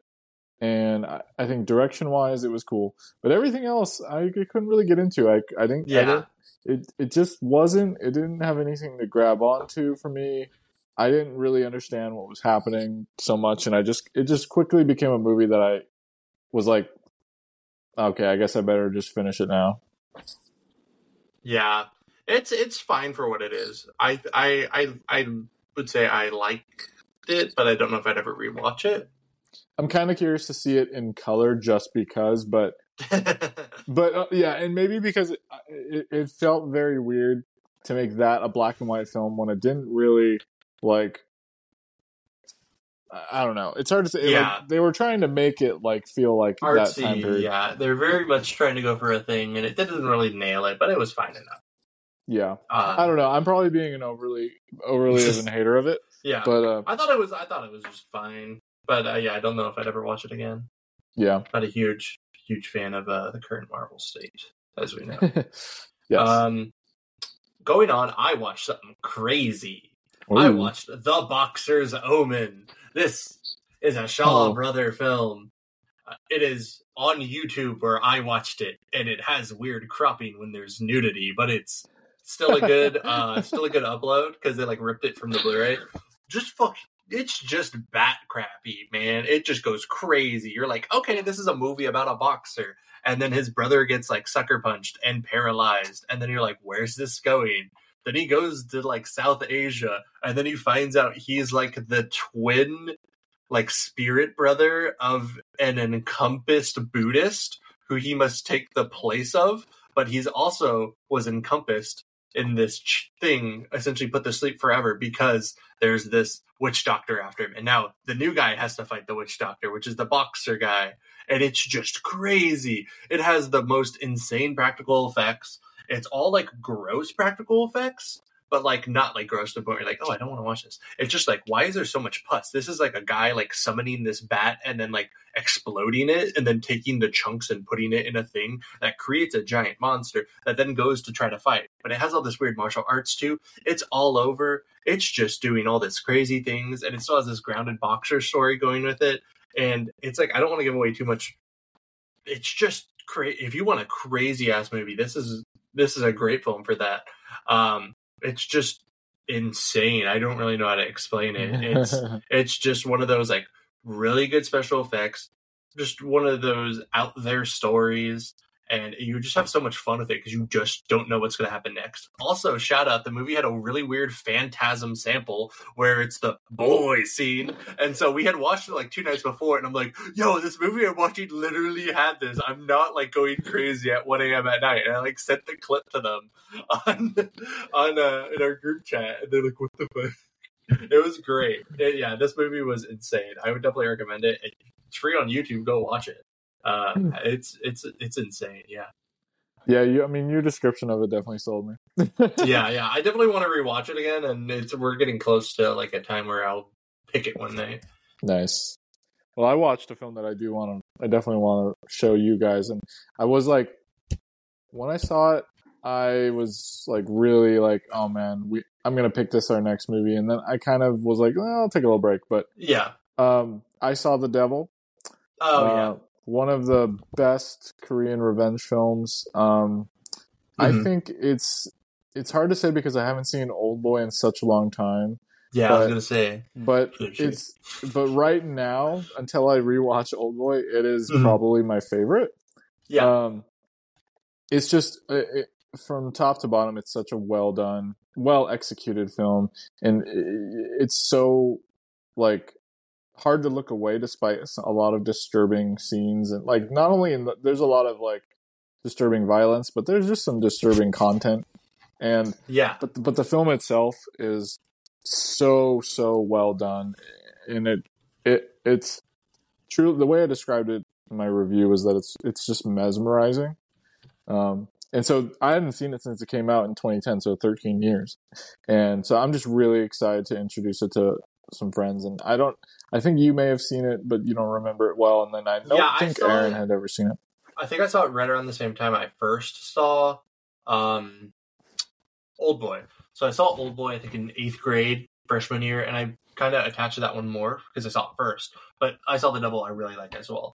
and I, I think direction wise it was cool. But everything else, I, I couldn't really get into. I I. I Yeah. it it just wasn't. It didn't have anything to grab onto for me. I didn't really understand what was happening so much, and I just it just quickly became a movie that I was like, okay, I guess I better just finish it now. Yeah, it's it's fine for what it is. I I I I would say I liked it, but I don't know if I'd ever rewatch it. I'm kind of curious to see it in color, just because, but but uh, yeah, and maybe because it, it, it felt very weird to make that a black and white film when it didn't really like. I- don't know. It's hard to say. Like, Yeah. they were trying to make it like feel like that time Artsy, period. yeah, they're very much trying to go for a thing, and it didn't really nail it, but it was fine enough. Yeah. Uh, I don't know. I'm probably being an overly overly of a hater of it, yeah, but uh, I thought it was. I thought it was just fine, but uh, yeah, I don't know if I'd ever watch it again. yeah. Not a huge, huge fan of uh, the current Marvel state, as we know. yes. Um, going on, I watched something crazy. I watched The Boxer's Omen. This is a Shaw Oh. Brother film. Uh, it is on YouTube where I watched it, and it has weird cropping when there's nudity, but it's still a good, uh, still a good upload because they like ripped it from the Blu-ray. Just fuck. It's just bat crappy, man. It just goes crazy. You're like, okay, this is a movie about a boxer, and then his brother gets like sucker punched and paralyzed, and then you're like, where's this going? Then he goes to like South Asia, and then he finds out he's like the twin, like spirit brother of an encompassed Buddhist who he must take the place of. But he's also was encompassed in this thing, essentially put to sleep forever because there's this witch doctor after him, and now the new guy has to fight the witch doctor, which is the boxer guy, and it's just crazy. It has the most insane practical effects it's all like gross practical effects, but like not like gross to the point where you're like, oh, I don't want to watch this. It's just like, why is there so much pus? This is like a guy like summoning this bat and then like exploding it and then taking the chunks and putting it in a thing that creates a giant monster that then goes to try to fight. But it has all this weird martial arts too. It's all over. It's just doing all this crazy things and it still has this grounded boxer story going with it. And it's like I don't want to give away too much. It's just crazy. If you want a crazy ass movie, this is this is a great film for that. Um, it's just insane. I don't really know how to explain it. It's it's just one of those like really good special effects, just one of those out there stories, and you just have so much fun with it because you just don't know what's going to happen next. Also, shout out the movie had a really weird phantasm sample where it's the boy scene, and so we had watched it like two nights before, and I'm like, yo, this movie I'm watching literally had this. I'm not like going crazy at 1 a.m. at night, and I like sent the clip to them on on uh, in our group chat, and they're like, what the fuck. It was great. It- yeah, this movie was insane. I would definitely recommend it. It's free on YouTube. Go watch it. Uh, it's it's it's insane. Yeah, yeah, you, I mean, your description of it definitely sold me. yeah, yeah. I definitely want to rewatch it again, and it's we're getting close to like a time where I'll pick it one night. Nice. Well, I watched a film that I do want to. I definitely want to show you guys, and I was like, when I saw it, I was like really like, oh man, we. I'm gonna pick this our next movie, and then I kind of was like, well, I'll take a little break, but Yeah. um, I saw The Devil. Oh Uh, yeah. One of the best Korean revenge films. Um, I Mhm. think it's it's hard to say because I haven't seen Old Boy in such a long time, Yeah, I was gonna say. but it's but right now until I rewatch Old Boy, it is Mhm. probably my favorite. Yeah. Um, it's just it, it, from top to bottom, it's such a well done, well executed film, and it, it's so like hard to look away despite a lot of disturbing scenes and like not only in the, there's a lot of like disturbing violence, but there's just some disturbing content, and yeah. but but the film itself is so so well done, and it it it's true. The way I described it in my review was that it's it's just mesmerizing. Um, and so I hadn't seen it since it came out in 2010, so 13 years. And so I'm just really excited to introduce it to some friends. And I don't, I think you may have seen it, but you don't remember it well. And then I don't Yeah, think saw Aaron it. had ever seen it. I think I saw it right around the same time I first saw um, Old Boy. So I saw Old Boy, I think, in eighth grade, freshman year, and I kind of attached to that one more because I saw it first. But I saw the Devil I really like as well.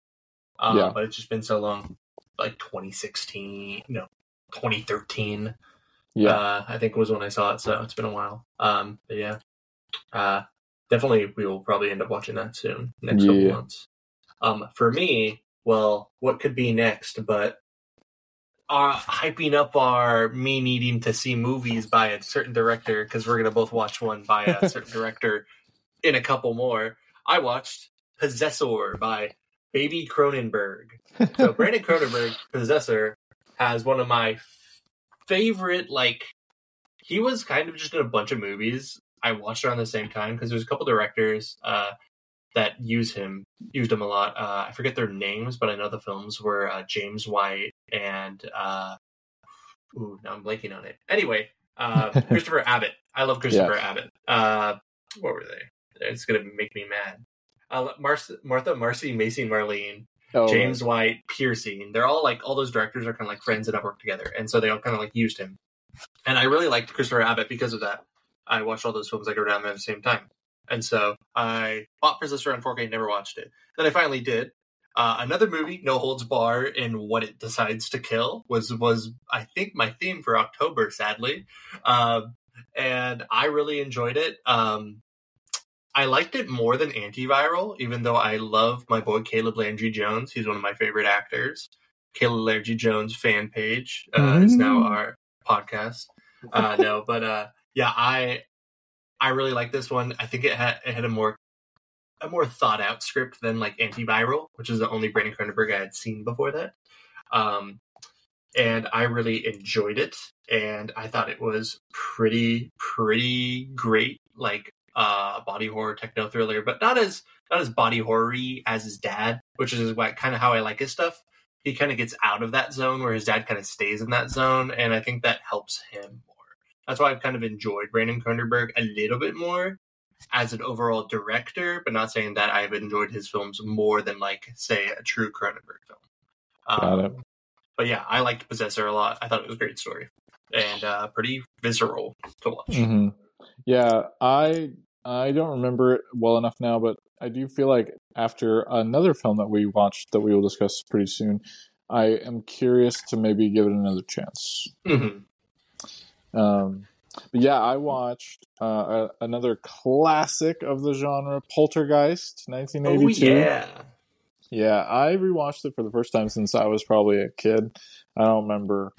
Um, Yeah. But it's just been so long. Like 2016, no, 2013, Yeah. uh, I think was when I saw it. So it's been a while. Um, but yeah, uh, definitely we will probably end up watching that soon, next couple months. Um, for me, well, what could be next? But uh, hyping up our me needing to see movies by a certain director because we're gonna both watch one by a certain director in a couple more. I watched Possessor by Baby Cronenberg. So Brandon Cronenberg, Possessor, has one of my favorite. Like, he was kind of just in a bunch of movies I watched around the same time because there's a couple directors uh, that use him, used him a lot. Uh, I forget their names, but I know the films were uh, James White and uh, ooh, now I'm blanking on it. Anyway, uh, Christopher Abbott. I love Christopher Abbott. Uh, what were they? It's gonna make me mad. Uh, Mar- Martha, Marcy, Macy, Marlene, Oh, James White, Piercing. They're all like all those directors are kind of like friends that have worked together, and so they all kind of like used him. And I really liked Christopher Abbott because of that. I watched all those films like around at the same time, and so I bought Possessor on 4K, never watched it. Then I finally did. Uh, another movie, No Holds Bar, in What It Decides to Kill was was I think my theme for October, sadly, um, and I really enjoyed it. Um, I liked it more than Antiviral, even though I love my boy Caleb Landry Jones. He's one of my favorite actors. Caleb Landry Jones fan page uh, is now Mm. our podcast. Uh, no, but uh, yeah, I I really like this one. I think it had it had a more a more thought out script than like Antiviral, which is the only Brandon Cronenberg I had seen before that. Um, and I really enjoyed it, and I thought it was pretty pretty great, like uh, body horror techno thriller, but not as not as body horror-y as his dad, which is what kind of how I like his stuff. He kind of gets out of that zone where his dad kind of stays in that zone, and I think that helps him. That's why I've kind of enjoyed Brandon Cronenberg a little bit more as an overall director, but not saying that I've enjoyed his films more than like say a true Cronenberg film. Got Um, it. but yeah, I liked Possessor a lot. I thought it was a great story and uh, pretty visceral to watch. hmm Yeah, I I don't remember it well enough now, but I do feel like after another film that we watched that we will discuss pretty soon, I am curious to maybe give it another chance. Mhm. Um, but yeah, I watched uh, a, another classic of the genre, Poltergeist, Oh 1982. yeah, Yeah, I rewatched it for the first time since I was probably a kid. I don't remember.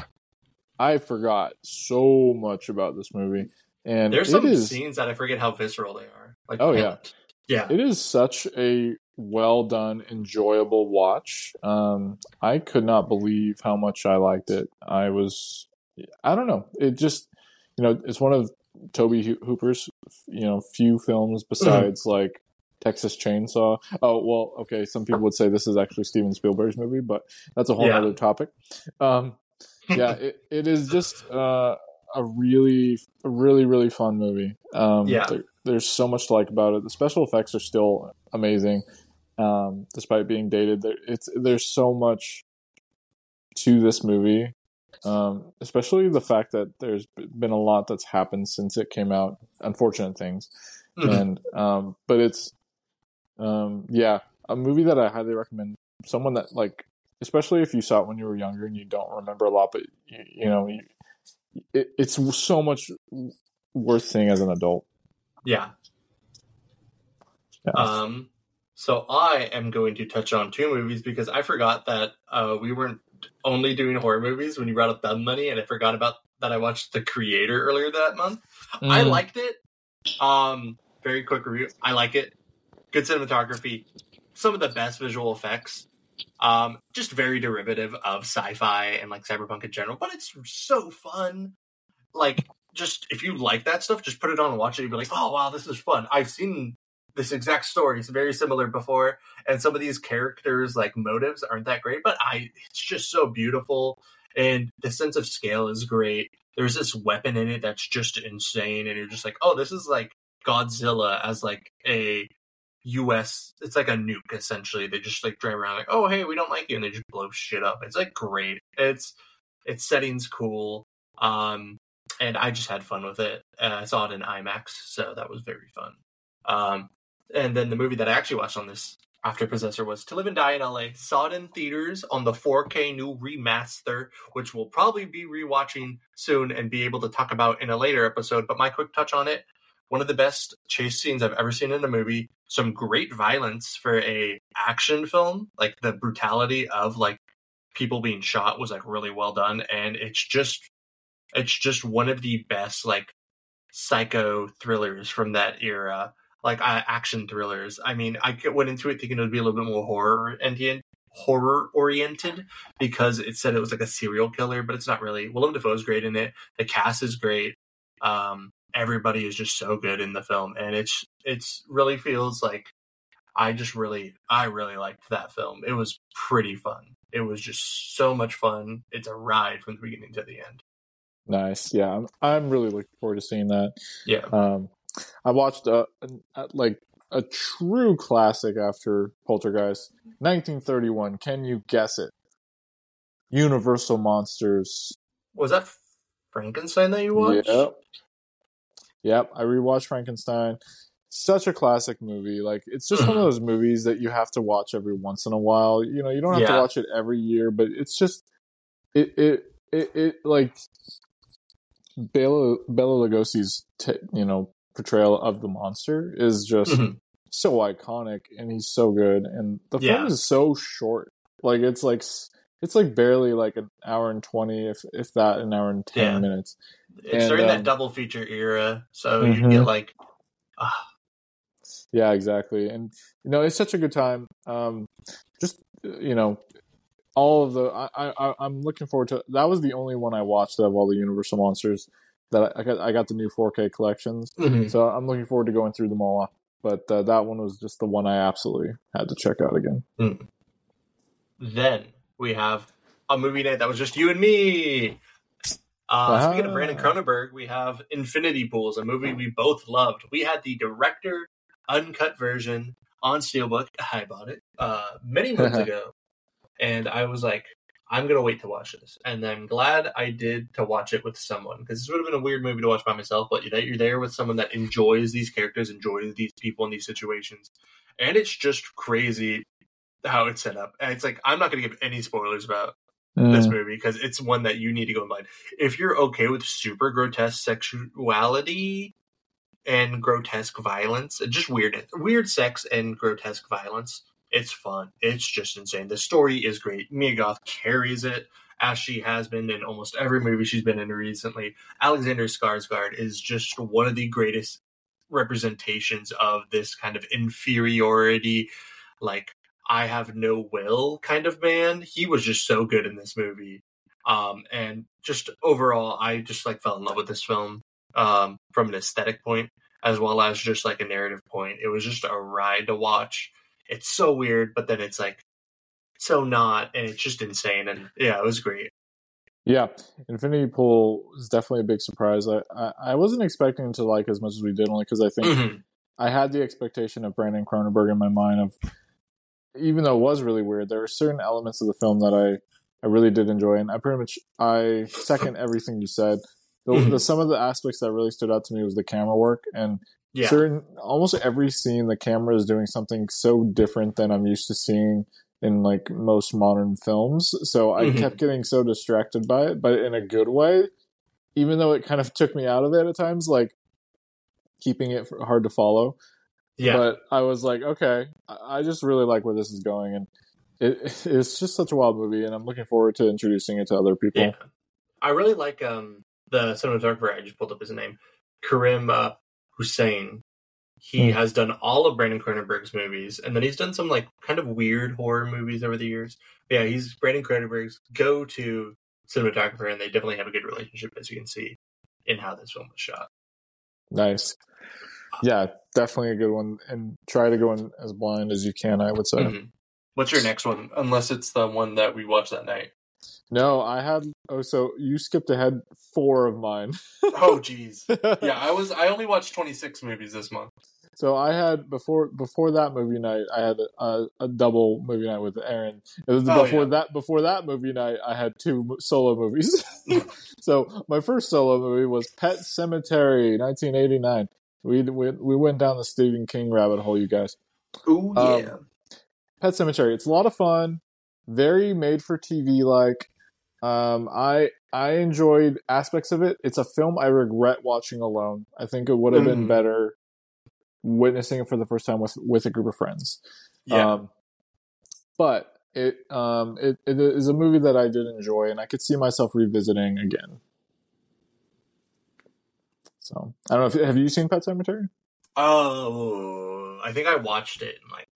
I forgot so much about this movie, and there's some is scenes that I forget how visceral they are. Like Oh, yeah. yeah, it is such a well done, enjoyable watch. Um, I could not believe how much I liked it. I was, I don't know, it just, you know, it's one of Tobe Hooper's, you know, few films besides like Texas Chainsaw. Oh well, okay. Some people would say this is actually Steven Spielberg's movie, but that's a whole Yeah. other topic. Um, yeah, it, it is just uh, a really, really, really fun movie. Um, Yeah. there- there's so much to like about it. The special effects are still amazing, um, despite being dated. There, it's there's so much to this movie, um, especially the fact that there's been a lot that's happened since it came out. Unfortunate things, Mhm. and um, but it's um, yeah, a movie that I highly recommend. Someone that like, especially if you saw it when you were younger and you don't remember a lot, but you, you know, you, it, it's so much worth seeing as an adult. yeah. Yeah. Um, so I am going to touch on two movies because I forgot that uh, we weren't only doing horror movies when you brought up Dumb Money, and I forgot about that. I watched The Creator earlier that month. I Mm. liked it. Um, very quick review. I like it. Good cinematography. Some of the best visual effects. Um, just very derivative of sci-fi and like cyberpunk in general, but it's so fun. Like, just if you like that stuff, just put it on and watch it. You'll be like, oh wow, this is fun. I've seen this exact story is very similar before, and some of these characters like motives aren't that great, but I it's just so beautiful, and the sense of scale is great. There's this weapon in it that's just insane, and you're just like, oh, this is like Godzilla as like a U.S. It's like a nuke essentially. They just like drive around like, oh hey, we don't like you, and they just blow shit up. It's like great. It's its setting's cool. Um, and I just had fun with it. Uh, I saw it in IMAX, so that was very fun. Um, and then the movie that I actually watched on this after Possessor was To Live and Die in LA. Saw it in theaters on the 4K new remaster, which we'll probably be rewatching soon and be able to talk about in a later episode. But my quick touch on it one of the best chase scenes I've ever seen in a movie. Some great violence for a action film. Like the brutality of like people being shot was like really well done, and it's just it's just one of the best like psycho thrillers from that era, like uh, action thrillers. I mean, I went into it thinking it would be a little bit more horror and horror oriented because it said it was like a serial killer, but it's not really. Willem Dafoe's great in it. The cast is great. Um, everybody is just so good in the film, and it's it's really feels like I just really I really liked that film. It was pretty fun. It was just so much fun. It's a ride from the beginning to the end. Nice. Yeah, I'm I'm really looking forward to seeing that. Yeah. Um, I watched a, a like a true classic after Poltergeist, 1931. Can you guess it? Universal Monsters. Was that Frankenstein that you watched? Yep. Yep. I rewatched Frankenstein. Such a classic movie. Like it's just one of those movies that you have to watch every once in a while. You know, you don't have Yeah. to watch it every year, but it's just it it it, it like Bela Bela Lugosi's t- you know portrayal of the monster is just Mhm. so iconic, and he's so good. And the Yeah. film is so short. Like it's like it's like barely like an hour and twenty, if if that, an hour and ten Yeah. minutes. It's And, during um, that double feature era, so you Mhm. get like, ah, Yeah, exactly. And you know, it's such a good time. Um, just you know, all of the I, I I'm looking forward to. That was the only one I watched of all the Universal monsters that I, I got. I got the new 4K collections, mhm. so I'm looking forward to going through them all. But uh, that one was just the one I absolutely had to check out again. then we have a movie night that was just you and me. Uh, Speaking of Brandon. Cronenberg, we have Infinity Pools, a movie we both loved. We had the director uncut version on Steelbook. I bought it uh, many months ago, and I was like, I'm gonna wait to watch this. And I'm glad I did to watch it with someone because this would have been a weird movie to watch by myself. But that you're there with someone that enjoys these characters, enjoys these people in these situations, and it's just crazy how it's set up. And it's like I'm not gonna give any spoilers about this Mm, movie because it's one that you need to go and find. If you're okay with super grotesque sexuality and grotesque violence, just weird, weird sex and grotesque violence, it's fun. It's just insane. The story is great. Mia Goth carries it as she has been in almost every movie she's been in recently. Alexander Skarsgård is just one of the greatest representations of this kind of inferiority, like I have no will kind of man. He was just so good in this movie. Um, and just overall, I just like fell in love with this film um, from an aesthetic point as well as just like a narrative point. It was just a ride to watch. It's so weird, but then it's like so not, and it's just insane. And yeah, it was great. yeah, Infinity Pool was definitely a big surprise. I, I I wasn't expecting to like as much as we did, only because I think Mhm. I had the expectation of Brandon Cronenberg in my mind of even though it was really weird, there were certain elements of the film that I, I really did enjoy and I pretty much I second everything you said. The, Mhm. the some of the aspects that really stood out to me was the camera work and Yeah. certain almost every scene the camera is doing something so different than I'm used to seeing in like most modern films. So I Mhm. kept getting so distracted by it, but in a good way. Even though it kind of took me out of it at times, like keeping it hard to follow Yeah. but I was like, okay, I I just really like where this is going, and it, it's just such a wild movie, and I'm looking forward to introducing it to other people. Yeah. I really like um the cinematographer I just pulled up his name, Karim uh, Hussain. He Hmm. has done all of Brandon Cronenberg's movies, and then he's done some like kind of weird horror movies over the years. But yeah, he's Brandon Cronenberg's go-to cinematographer, and they definitely have a good relationship, as you can see in how this film was shot. Nice. Yeah, definitely a good one. And try to go in as blind as you can. I would say. Mhm. What's your next one? Unless it's the one that we watched that night. No, I had. Oh, so you skipped ahead four of mine. Oh, jeez. Yeah, I was. I only watched 26 movies this month. So I had before before that movie night, I had a, a double movie night with Aaron. It was Oh, before yeah. that before that movie night, I had two solo movies. so my first solo movie was Pet Sematary, 1989. We we we went down the Stephen King rabbit hole, you guys. Oh Um, yeah. Pet Sematary. It's a lot of fun, very made for TV like. Um, I I enjoyed aspects of it. It's a film I regret watching alone. I think it would have been Mhm. better witnessing it for the first time with with a group of friends. yeah. Um, but it um it, it is a movie that I did enjoy, and I could see myself revisiting again. So I don't know. if Have you seen Pet Sematary? oh, I think I watched it in like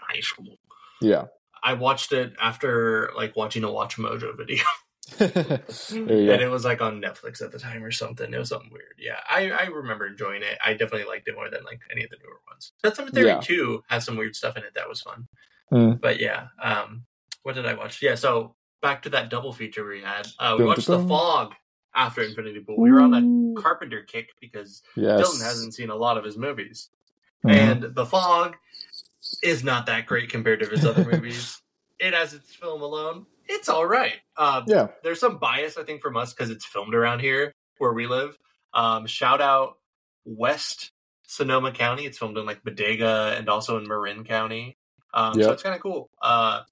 high school. Yeah. I watched it after like watching a Watch Mojo video, and it was like on Netflix at the time or something. It was something weird. Yeah, I, I remember enjoying it. I definitely liked it more than like any of the newer ones. Pet Sematary Yeah. Two has some weird stuff in it that was fun. Mm. But yeah, um, what did I watch? Yeah, so back to that double feature we had. Uh, we watched The. Fog after Infinity Pool. We were on a Carpenter kick because Yes. Dylan hasn't seen a lot of his movies, Mhm. and The Fog is not that great compared to his other movies. It has its film alone. It's all right. Um, yeah. there's some bias I think from us because it's filmed around here where we live. Um, shout out West Sonoma County. It's filmed in like Bodega and also in Marin County. Um, So it's kind of cool. Uh,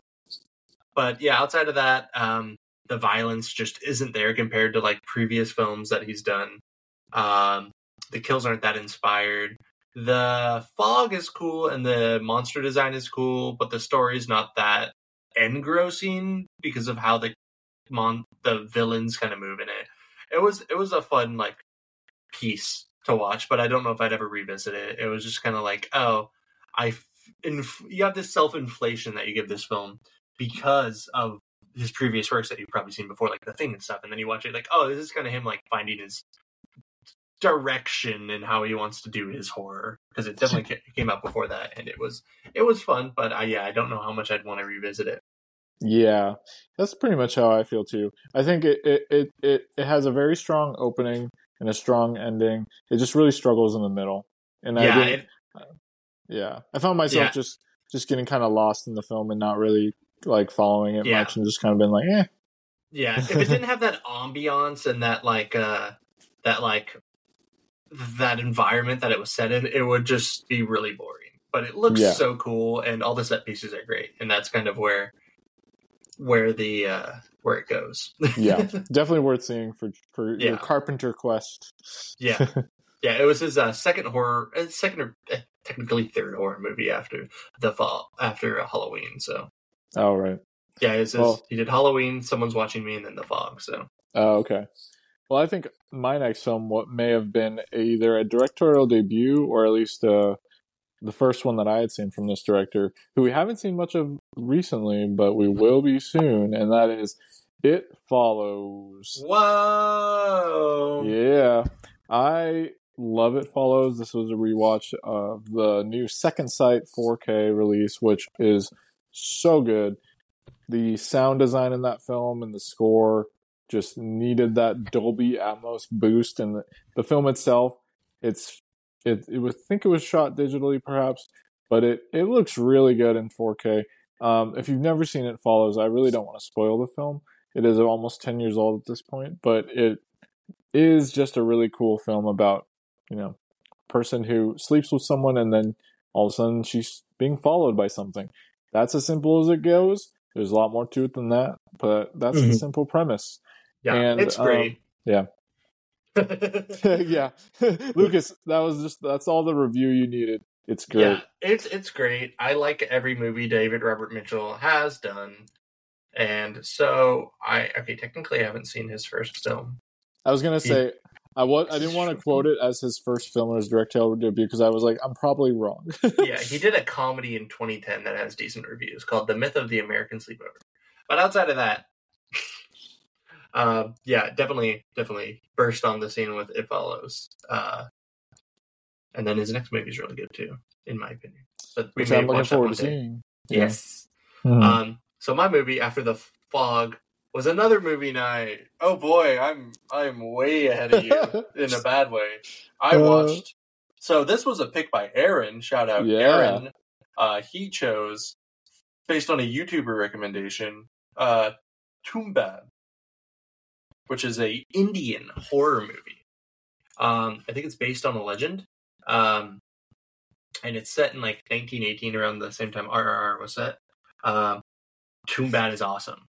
but yeah, outside of that, um, the violence just isn't there compared to like previous films that he's done. Um, the kills aren't that inspired. The fog is cool and the monster design is cool, but the story's not that engrossing because of how the mon the villains kind of move in it. It was it was a fun like piece to watch, but I don't know if I'd ever revisit it. It was just kind of like, oh, I inf- you have this self inflation that you give this film because of his previous works that you've probably seen before, like The Thing and stuff, and then you watch it like, oh, this is kind of him like finding his direction and how he wants to do his horror because it definitely came out before that and it was it was fun but I, yeah i don't know how much i'd want to revisit it Yeah, that's pretty much how I feel too. I think it it, it, it it has a very strong opening and a strong ending. It just really struggles in the middle. And I yeah didn't, it, yeah, I found myself Yeah. just just getting kind of lost in the film and not really like following it Yeah. much and just kind of been like, eh. yeah if it didn't have that ambiance and that like uh that like that environment that it was set in it would just be really boring but it looks Yeah. so cool and all the set pieces are great and that's kind of where where the uh where it goes Yeah, definitely worth seeing for for your Carpenter quest. yeah yeah it was his uh, second horror uh, second or uh, technically third horror movie after the fall after halloween so Oh right. yeah it says Well- he did halloween someone's watching me and then the fog so Oh okay. Well, I think my next film what may have been either a directorial debut or at least uh, the first one that I had seen from this director, who we haven't seen much of recently, but we will be soon, and that is It Follows. whoa Yeah, I love It Follows. This was a rewatch of the new Second Sight 4K release, which is so good. The sound design in that film and the score just needed that Dolby Atmos boost, and the, the film itself, it's it it was I think it was shot digitally perhaps, but it it looks really good in 4K. Um, if you've never seen It Follows, I really don't want to spoil the film. It is almost 10 years old at this point, but it is just a really cool film about, you know, a person who sleeps with someone and then all of a sudden she's being followed by something. That's as simple as it goes. There's a lot more to it than that, but that's the Mhm. simple premise. Yeah and, it's um, great yeah. yeah. Lucas, that was just that's all the review you needed. It's great. Yeah, it's it's great. I like every movie David Robert Mitchell has done, and so I okay. Technically, I haven't seen his first film. I was gonna say I was I didn't want to quote it as his first film or his directorial debut because I was like I'm probably wrong. yeah, he did a comedy in 2010 that has decent reviews called "The Myth of the American Sleepover." But outside of that, uh, yeah, definitely, definitely burst on the scene with "It Follows," uh, and then his next movie is really good too, in my opinion. But we which may I'm looking watch that forward one to day. seeing. Yeah. Yes. Mhm. Um. So my movie after the fog was another movie night. Oh boy, I'm I'm way ahead of you in a bad way. I Uh. watched. So this was a pick by Aaron. Shout out Yeah. Aaron. Uh, he chose based on a YouTuber recommendation. Uh, Tumbbad, which is a Indian horror movie. Um, I think it's based on a legend. Um, and it's set in like 1918, around the same time RRR was set. Um, Tumbbad is awesome.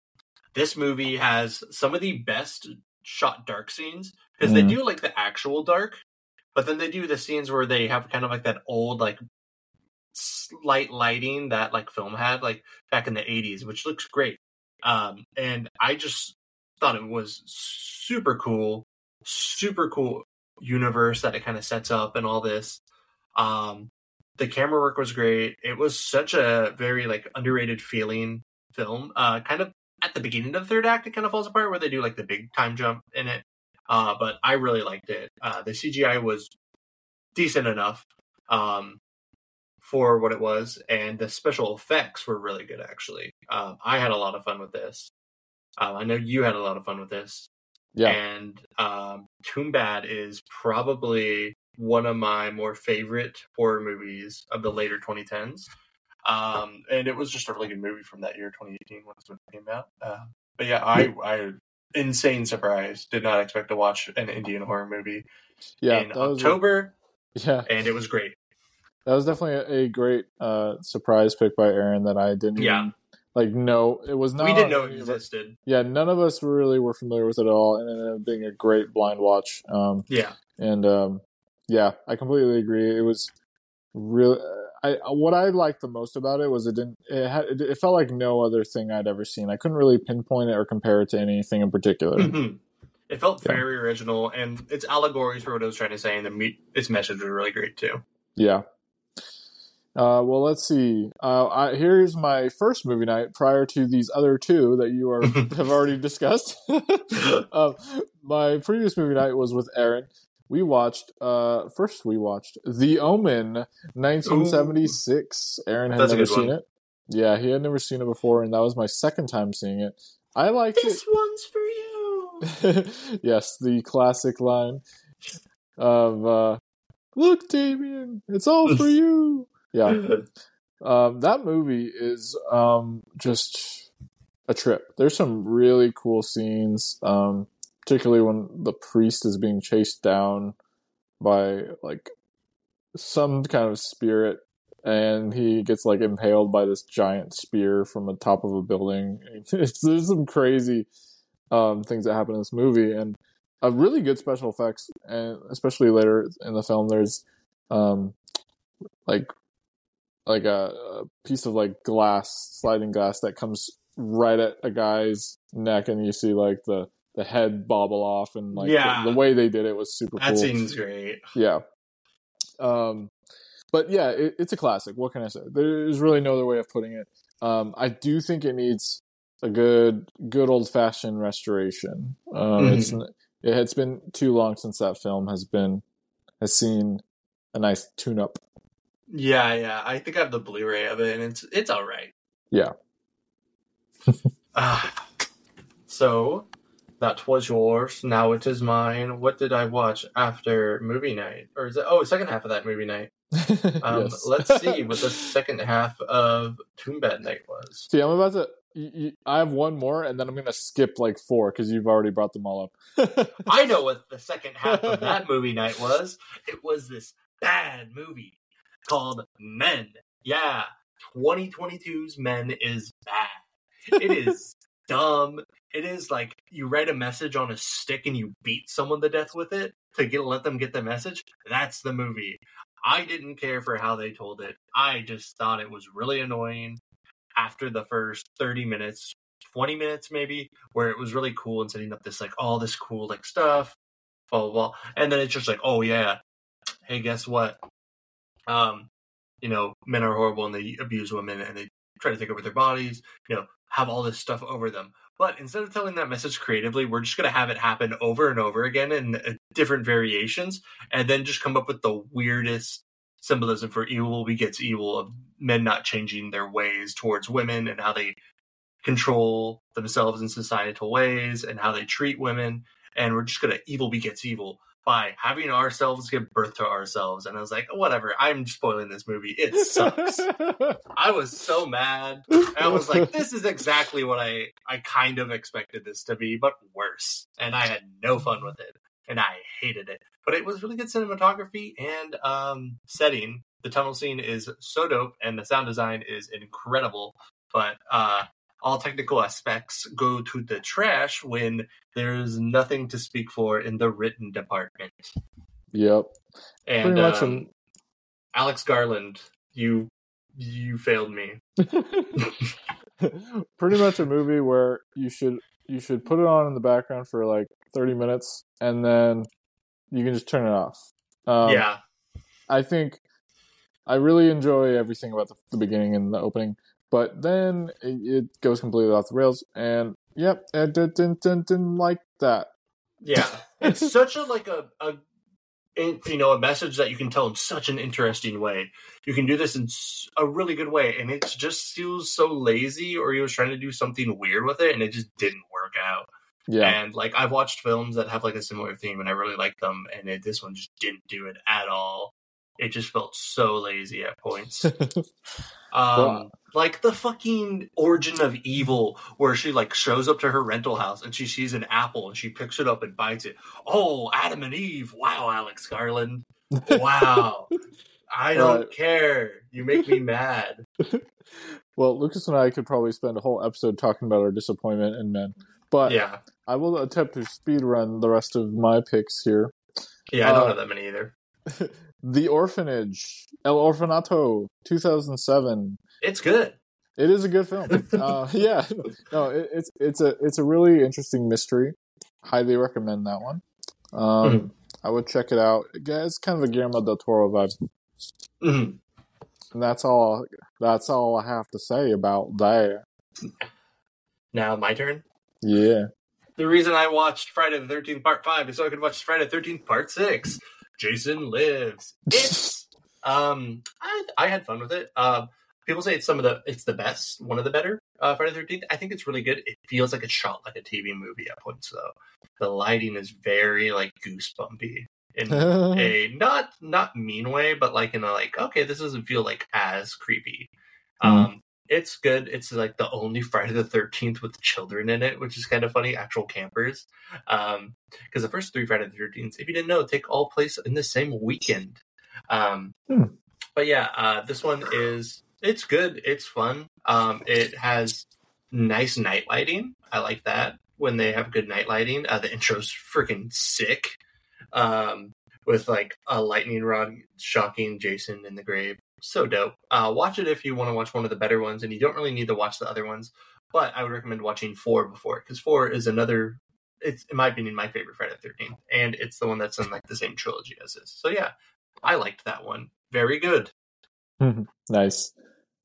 This movie has some of the best shot dark scenes because they Mhm. do like the actual dark, but then they do the scenes where they have kind of like that old like slight lighting that like film had like back in the 80s, which looks great. Um, and I just thought it was super cool, super cool universe that it kind of sets up and all this. Um, the camera work was great. It was such a very like underrated feeling film. Uh, kind of at the beginning of the third act, it kind of falls apart where they do like the big time jump in it. Uh, but I really liked it. Uh, the CGI was decent enough um, for what it was, and the special effects were really good. Actually, um, I had a lot of fun with this. Um, I know you had a lot of fun with this. Yeah. And um, Tumbbad is probably one of my more favorite horror movies of the later 2010s. Um, and it was just a really good movie from that year, 2018, when it came out. Uh, but yeah, I, I, insane surprise. Did not expect to watch an Indian horror movie yeah. in was a- October, yeah. and it was great. That was definitely a, a great uh, surprise pick by Aaron that I didn't Yeah. Like no It was not we didn't know it any of our- existed. Yeah, none of us really were familiar with it at all, and it ended up being a great blind watch. Um, Yeah. and um, yeah, I completely agree. It was really. I what I liked the most about it was it didn't. It had. It, it felt like no other thing I'd ever seen. I couldn't really pinpoint it or compare it to anything in particular. Mhm. It felt Yeah. very original, and its allegories for what I was trying to say, and the me- its message was really great too. Yeah. Uh, well, let's see. Uh, I, here's my first movie night prior to these other two that you are have already discussed. um, my previous movie night was with Aaron. We watched. Uh, first, we watched The Omen, 1976. Aaron had That's never seen one. it. Yeah, he had never seen it before, and that was my second time seeing it. I liked it. This one's for you. yes, the classic line of uh, "Look, Damien, it's all for you." Yeah, um, that movie is um, just a trip. There's some really cool scenes, um, particularly when the priest is being chased down by like some kind of spirit, and he gets like impaled by this giant spear from the top of a building. It's, there's some crazy um, things that happen in this movie, and a really good special effects, and especially later in the film, there's um, like like a, a piece of like glass, sliding glass that comes right at a guy's neck, and you see like the the head bobble off, and like Yeah. the, the way they did it was super That cool. seems great. Yeah. Um, but yeah, it, it's a classic. What can I say? There's really no other way of putting it. Um, I do think it needs a good, good old fashioned restoration. Um, It's it has been too long since that film has been has seen a nice tune up. Yeah, yeah. I think I have the Blu-ray of it, and it's it's all right. Yeah. Ah. so that was yours. Now it is mine. What did I watch after movie night? Or is it? Oh, second half of that movie night. Um. Let's see what the second half of Tumbbad night was. See, I'm about to. You, you, I have one more, and then I'm gonna skip like four because you've already brought them all up. I know what the second half of that movie night was. It was this bad movie called Men. Yeah, 2022's Men is bad. It is dumb. It is like you write a message on a stick and you beat someone to death with it to get let them get the message. That's the movie. I didn't care for how they told it. I just thought it was really annoying after the first 30 minutes, 20 minutes maybe, where it was really cool and setting up this like all this cool like stuff, blah blah blah. And then it's just like, oh yeah, hey, guess what? Um, you know, men are horrible and they abuse women and they try to take over their bodies, you know, have all this stuff over them. But instead of telling that message creatively, we're just going to have it happen over and over again in uh, different variations, and then just come up with the weirdest symbolism for evil begets evil of men not changing their ways towards women and how they control themselves in societal ways and how they treat women. And we're just going to evil begets evil by having ourselves give birth to ourselves. And I was like, whatever, I'm spoiling this movie. It sucks. I was so mad. I was like, this is exactly what I, I kind of expected this to be, but worse. And I had no fun with it. And I hated it. But it was really good cinematography and um, setting. The tunnel scene is so dope, and the sound design is incredible. But uh, all technical aspects go to the trash when there's nothing to speak for in the written department. Yep. And Pretty much um, Alex Garland, you you failed me. pretty much a movie where you should you should put it on in the background for like 30 minutes and then you can just turn it off. Um, yeah. I think I really enjoy everything about the, the beginning and the opening, but then it, it goes completely off the rails. And yep, I did, didn't, didn't, didn't like that. Yeah. It's such a like a, a in- you know a message that you can tell in such an interesting way. You can do this in a really good way, and it just feels so lazy, or he was trying to do something weird with it, and it just didn't work out. Yeah. And like I've watched films that have like a similar theme, and I really like them, and it, this one just didn't do it at all. It just felt so lazy at points. Um, Well- like the fucking origin of evil, where she like shows up to her rental house and she sees an apple and she picks it up and bites it. Oh, Adam and Eve! Wow, Alex Garland! Wow, I don't Right. care. You make me mad. well, Lucas and I could probably spend a whole episode talking about our disappointment in men, but Yeah, I will attempt to speed run the rest of my picks here. yeah, I don't Uh, know that many either. The Orphanage, El Orfanato, 2007. It's good. It is a good film. uh, yeah, no, it, it's it's a it's a really interesting mystery. Highly recommend that one. Um, Mhm. I would check it out. It's kind of a Guillermo del Toro vibe, Mhm. and that's all. That's all I have to say about that. Now my turn. Yeah, The reason I watched Friday the Thirteenth Part Five is so I could watch Friday the Thirteenth Part Six. Jason Lives. It's um, I, I had fun with it. Um, people say it's some of the it's the best, one of the better uh, Friday the Thirteenth. I think it's really good. It feels like it's shot like a TV movie at points though. The lighting is very like goosebumpy in a not not mean way, but like in a like okay, this doesn't feel like as creepy. Um, it's good. It's like the only Friday the Thirteenth with children in it, which is kind of funny. Actual campers, um, because the first three Friday the Thirteenth, if you didn't know, take all place in the same weekend. Um, Hmm. but yeah, uh, this one is it's good. It's fun. Um, it has nice night lighting. I like that when they have good night lighting. Uh, the intro's freaking sick. Um, with like a lightning rod shocking Jason in the grave. So dope. Uh, watch it if you want to watch one of the better ones, and you don't really need to watch the other ones. But I would recommend watching four before, because four is another. It's in my opinion my favorite Friday the Thirteenth, and it's the one that's in like the same trilogy as this. So yeah, I liked that one. Very good. nice.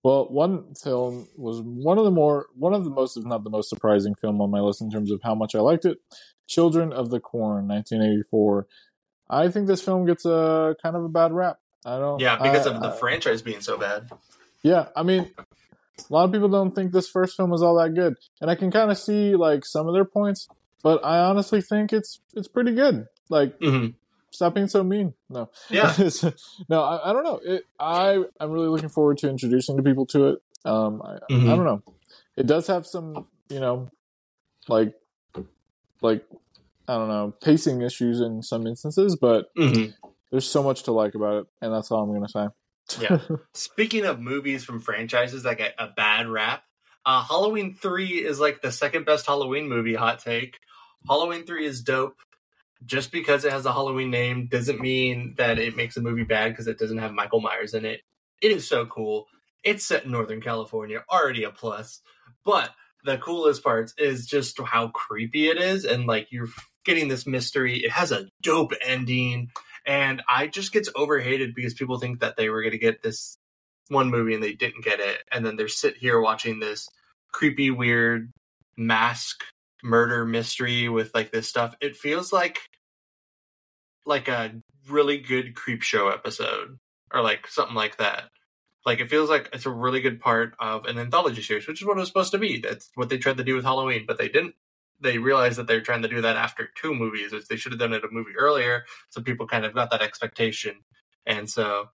Well, one film was one of the more one of the most, if not the most surprising film on my list in terms of how much I liked it. Children of the Corn, 1984. I think this film gets a kind of a bad rap. I don't. Yeah, because I- of the I- franchise being so bad. Yeah, I mean, a lot of people don't think this first film was all that good, and I can kind of see like some of their points, but I honestly think it's it's pretty good. Like, hmm stop being so mean. No, Yeah. no, I, I don't know. It, I I'm really looking forward to introducing the people to it. Um, I, Mhm. I don't know. It does have some, you know, like like I don't know pacing issues in some instances, but hmm there's so much to like about it, and that's all I'm gonna say. Yeah. Speaking of movies from franchises that get a bad rap, uh, Halloween 3 is like the second best Halloween movie, hot take. Halloween 3 is dope. Just because it has a Halloween name doesn't mean that it makes a movie bad because it doesn't have Michael Myers in it. It is so cool. It's set in Northern California, already a plus. But the coolest parts is just how creepy it is and like you're getting this mystery. It has a dope ending and I just gets overhated because people think that they were going to get this one movie and they didn't get it, and then they're sit here watching this creepy, weird mask murder mystery with like this stuff. It feels like like a really good Creepshow episode or like something like that. Like it feels like it's a really good part of an anthology series, which is what it was supposed to be. That's what they tried to do with Halloween, but they didn't. They realized that they're trying to do that after two movies, which they should have done it a movie earlier. So people kind of got that expectation, and so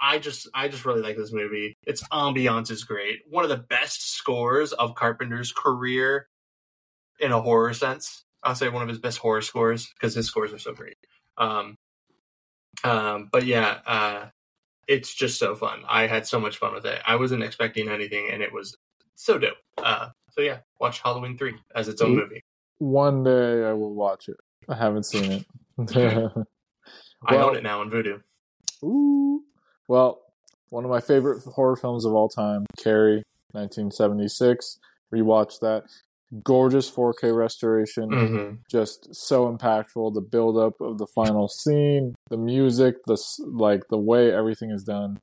I just I just really like this movie. Its ambiance is great. One of the best scores of Carpenter's career in a horror sense. I'll say one of his best horror scores because his scores are so great. Um, um, but yeah, uh, it's just so fun. I had so much fun with it. I wasn't expecting anything, and it was so dope. Uh, so yeah, watch Halloween three as its own movie. One day I will watch it. I haven't seen it. I own it now on Vudu. Ooh. Well, one of my favorite horror films of all time, Carrie, 1976. Rewatched that. Gorgeous 4K restoration. Mm-hmm. Just so impactful. The build up of the final scene, the music, the like the way everything is done.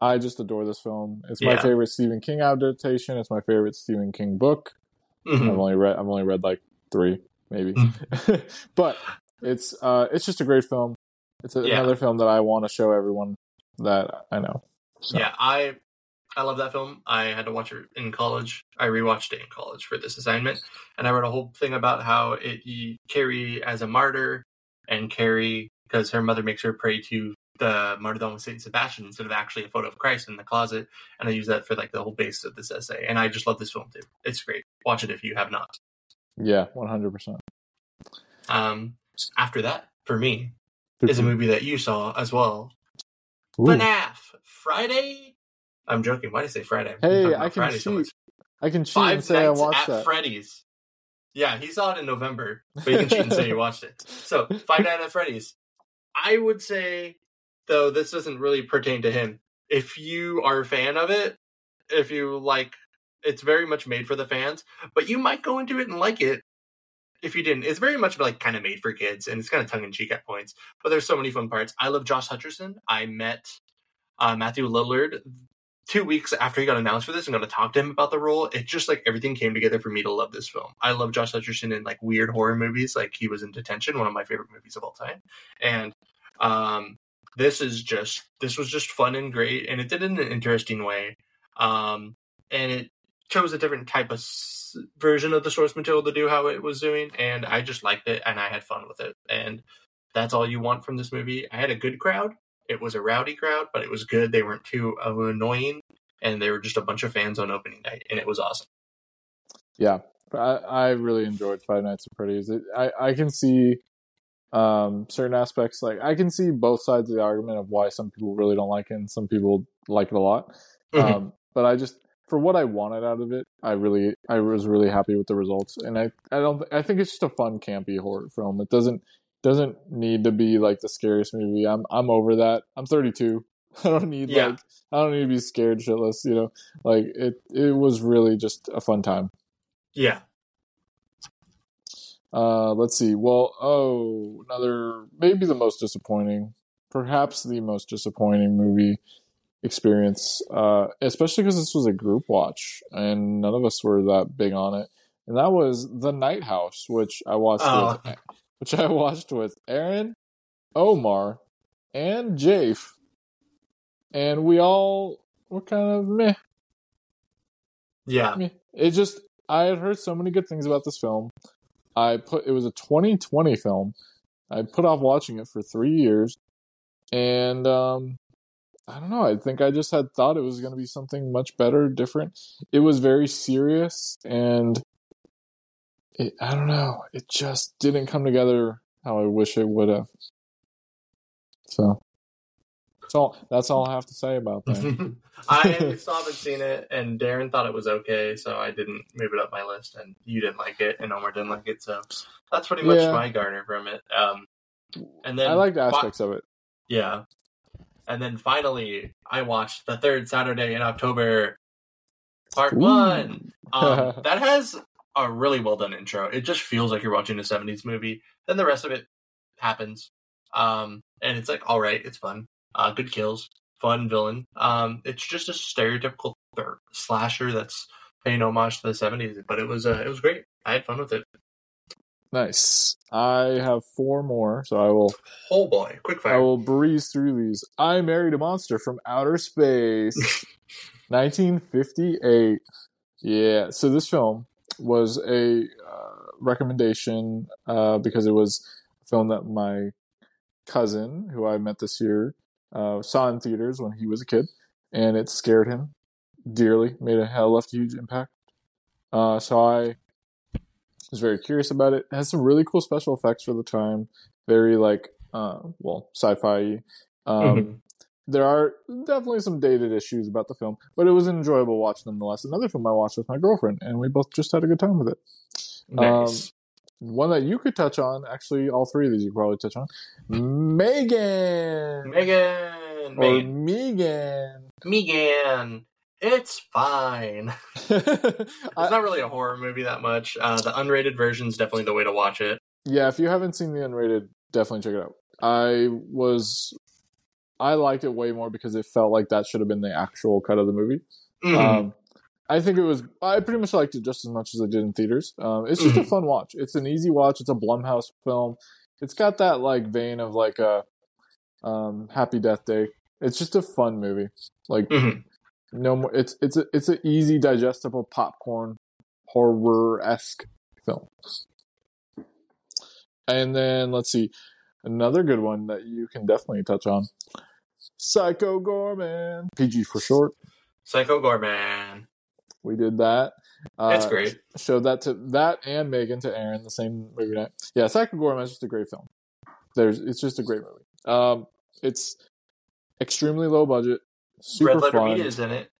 I just adore this film. It's my Yeah. favorite Stephen King adaptation. It's my favorite Stephen King book. Mhm. I've only read I've only read like three, maybe. Mm. but it's uh it's just a great film. It's a, Yeah. another film that I want to show everyone that I know. So, Yeah, I I love that film. I had to watch it in college. I rewatched it in college for this assignment, and I wrote a whole thing about how it Carrie as a martyr and Carrie because her mother makes her pray to the martyrdom of Saint Sebastian instead of actually a photo of Christ in the closet, and I use that for like the whole base of this essay. And I just love this film too. It's great. Watch it if you have not. yeah, one hundred percent. Um, after that, for me, is a movie that you saw as well. Ooh. FNAF Friday. I'm joking. Why did I say Friday? Hey, I can Friday cheat. much. I can cheat Five and say I watched at that. Freddy's. Yeah, he saw it in November, but you can cheat and say you watched it. So, Five Nights at Freddy's. I would say, though, this doesn't really pertain to him. If you are a fan of it, if you like, it's very much made for the fans, but you might go into it and like it. If you didn't, it's very much like kind of made for kids, and it's kind of tongue in cheek at points. But there's so many fun parts. I love Josh Hutcherson. I met uh, Matthew Lillard two weeks after he got announced for this and got to talk to him about the role, it just like everything came together for me to love this film. I love Josh Hutcherson in like weird horror movies, like he was in Detention, one of my favorite movies of all time. And um this is just this was just fun and great and it did it in an interesting way. Um and it chose a different type of s- version of the source material to do how it was doing and I just liked it and I had fun with it. And that's all you want from this movie. I had a good crowd. It was a rowdy crowd, but it was good. They weren't too uh, annoying, and they were just a bunch of fans on opening night, and it was awesome. Yeah, I, I really enjoyed Five Nights at Freddy's. It, I I can see um certain aspects like I can see both sides of the argument of why some people really don't like it and some people like it a lot. Mhm. Um, but I just for what I wanted out of it, I really I was really happy with the results, and I I don't I think it's just a fun campy horror film. It doesn't doesn't need to be like the scariest movie. I'm I'm over that. I'm 32. I don't need Yeah. like I don't need to be scared shitless. You know, like it it was really just a fun time. yeah, Uh, let's see. Well, oh, another maybe the most disappointing, perhaps the most disappointing movie experience. Uh, especially because this was a group watch and none of us were that big on it. And that was The Night House, which I watched Oh. with, which I watched with Aaron, Omar, and Jafe, and we all were kind of meh. yeah, meh. It just I had heard so many good things about this film. I put it was a 2020 film. I put off watching it for three years, and um, I don't know. I think I just had thought it was going to be something much better, different. It was very serious, and it, I don't know. It just didn't come together how I wish it would have. So that's all. That's all I have to say about that. I still haven't seen it, and Darren thought it was okay, so I didn't move it up my list, and you didn't like it, and Omar didn't like it, so that's pretty much Yeah. my garner from it. Um, and then I liked fi- aspects of it. Yeah. And then finally, I watched the third Saturday in October, part Ooh. one. Um, that has a really well done intro. It just feels like you're watching a 70s movie. Then the rest of it happens. Um, and it's like, all right, it's fun. Uh, good kills, fun villain. Um, it's just a stereotypical slasher that's paying homage to the '70s, but it was uh, it was great. I had fun with it. Nice. I have four more, so I will Oh boy, quick fire! I will breeze through these. I married a monster from outer space. 1958. Yeah. So this film was a uh, recommendation uh, because it was a film that my cousin, who I met this year, uh, saw in theaters when he was a kid, and it scared him dearly. Made a hell left a huge impact. Uh, so I was very curious about it. It has some really cool special effects for the time. Very like, uh, well, sci-fi. Um, Mhm. there are definitely some dated issues about the film, but it was an enjoyable watch nonetheless. Another film I watched with my girlfriend, and we both just had a good time with it. Nice. One that you could touch on, actually, all three of these you probably touch on. Megan, Megan, or Megan, Megan. It's fine. It's I- not really a horror movie that much. Uh, the unrated version is definitely the way to watch it. yeah, if you haven't seen the unrated, definitely check it out. I was, I liked it way more because it felt like that should have been the actual cut of the movie. Mhm. Um, I think it was. I pretty much liked it just as much as I did in theaters. Um, it's just a Mhm. fun watch. It's an easy watch. It's a Blumhouse film. It's got that like vein of like a um, Happy Death Day. It's just a fun movie. Like Mhm. no more. It's it's a it's an easy digestible popcorn horror esque film. And then let's see another good one that you can definitely touch on. Psycho Goreman, PG for short. Psycho Goreman. We did that. Uh, It's great. Showed that to that and Megan to Aaron the same movie night. Yeah, Goreman is just a great film. There's it's just a great movie. Um, it's extremely low budget, super Red Letter fun. Meat is in it.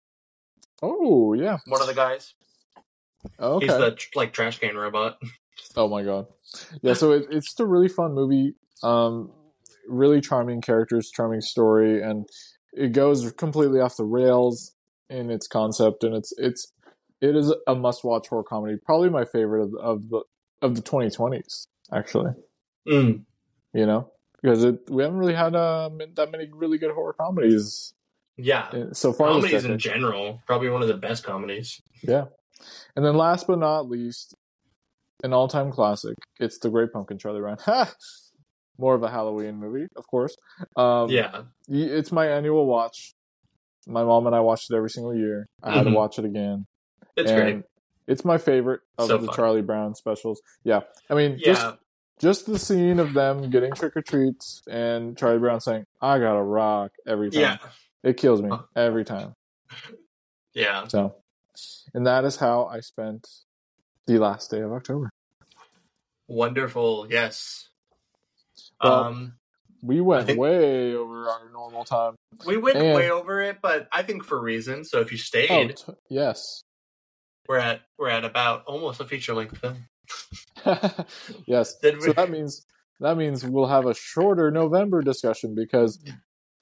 Oh yeah, One of the guys. okay. He's the like trash can robot. Oh my god. Yeah, so it, it's just a really fun movie. Um, really charming characters, charming story, and it goes completely off the rails in its concept, and it's it's it is a must watch horror comedy. Probably my favorite of, of the of the 2020s, actually. Mm. You know, because it we haven't really had um, that many really good horror comedies Yeah. so far. Comedies in general, probably one of the best comedies. Yeah. And then last but not least, an all time classic. It's The Great Pumpkin, Charlie Brown. More of a Halloween movie, of course. Um, Yeah. It's my annual watch. My mom and I watched it every single year. I had to Mhm. watch it again. It's and great. It's my favorite of So the fun. Charlie Brown specials. Yeah. I mean, Yeah. just just the scene of them getting trick or treats and Charlie Brown saying, I got a rock every time. Yeah. It kills me every time. Yeah. So, and that is how I spent the last day of October. Wonderful. Yes. Well, um, We went think- way over our normal time. we went and- way over it, but I think for reasons. So if you Oh, stayed, t- yes, we're at we're at about almost a feature length film. yes. Did So that means that means we'll have a shorter November discussion because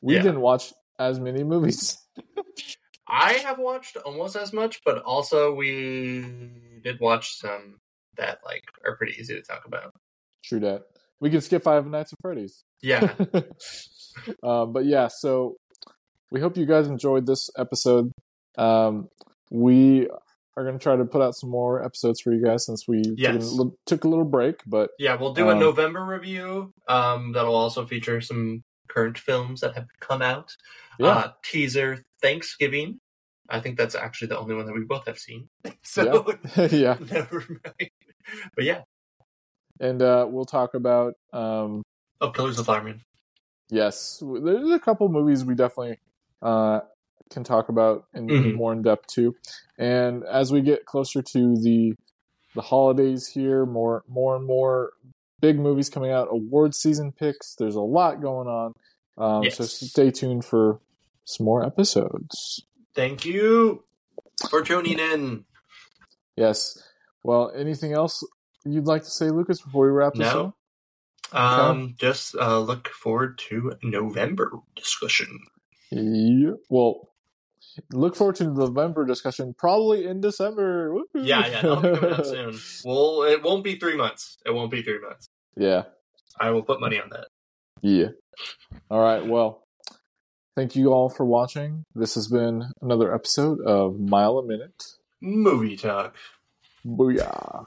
we Yeah. didn't watch as many movies. I have watched almost as much, but also we did watch some that like are pretty easy to talk about. True that. We can skip Five Nights at Freddy's. Yeah. um, but yeah, so we hope you guys enjoyed this episode. Um, we are going to try to put out some more episodes for you guys since we took, a, Yes. took a little break. But Yeah, we'll do a Um, November review. Um, that'll also feature some current films that have come out. yeah, Uh, teaser Thanksgiving. I think that's actually the only one that we both have seen. So yeah, never mind. But yeah. and uh, we'll talk about um, Oh, Killers of the Flower Moon. yes, there's a couple movies we definitely uh, can talk about in Mhm. more in depth too. And as we get closer to the the holidays here, more more and more big movies coming out, award season picks. There's a lot going on. Um, So stay tuned for some more episodes. Thank you for tuning in. Yes. Well, anything else you'd like to say, Lucas, before we wrap this No. up? Um, just uh, look forward to November discussion. Yeah. Well, look forward to the November discussion, probably in December. Woohoo. Yeah, yeah, that'll be coming out soon. Well, it won't be three months. It won't be three months. Yeah. I will put money on that. Yeah. All right. Well, thank you all for watching. This has been another episode of Mile a Minute. movie talk. Booyah.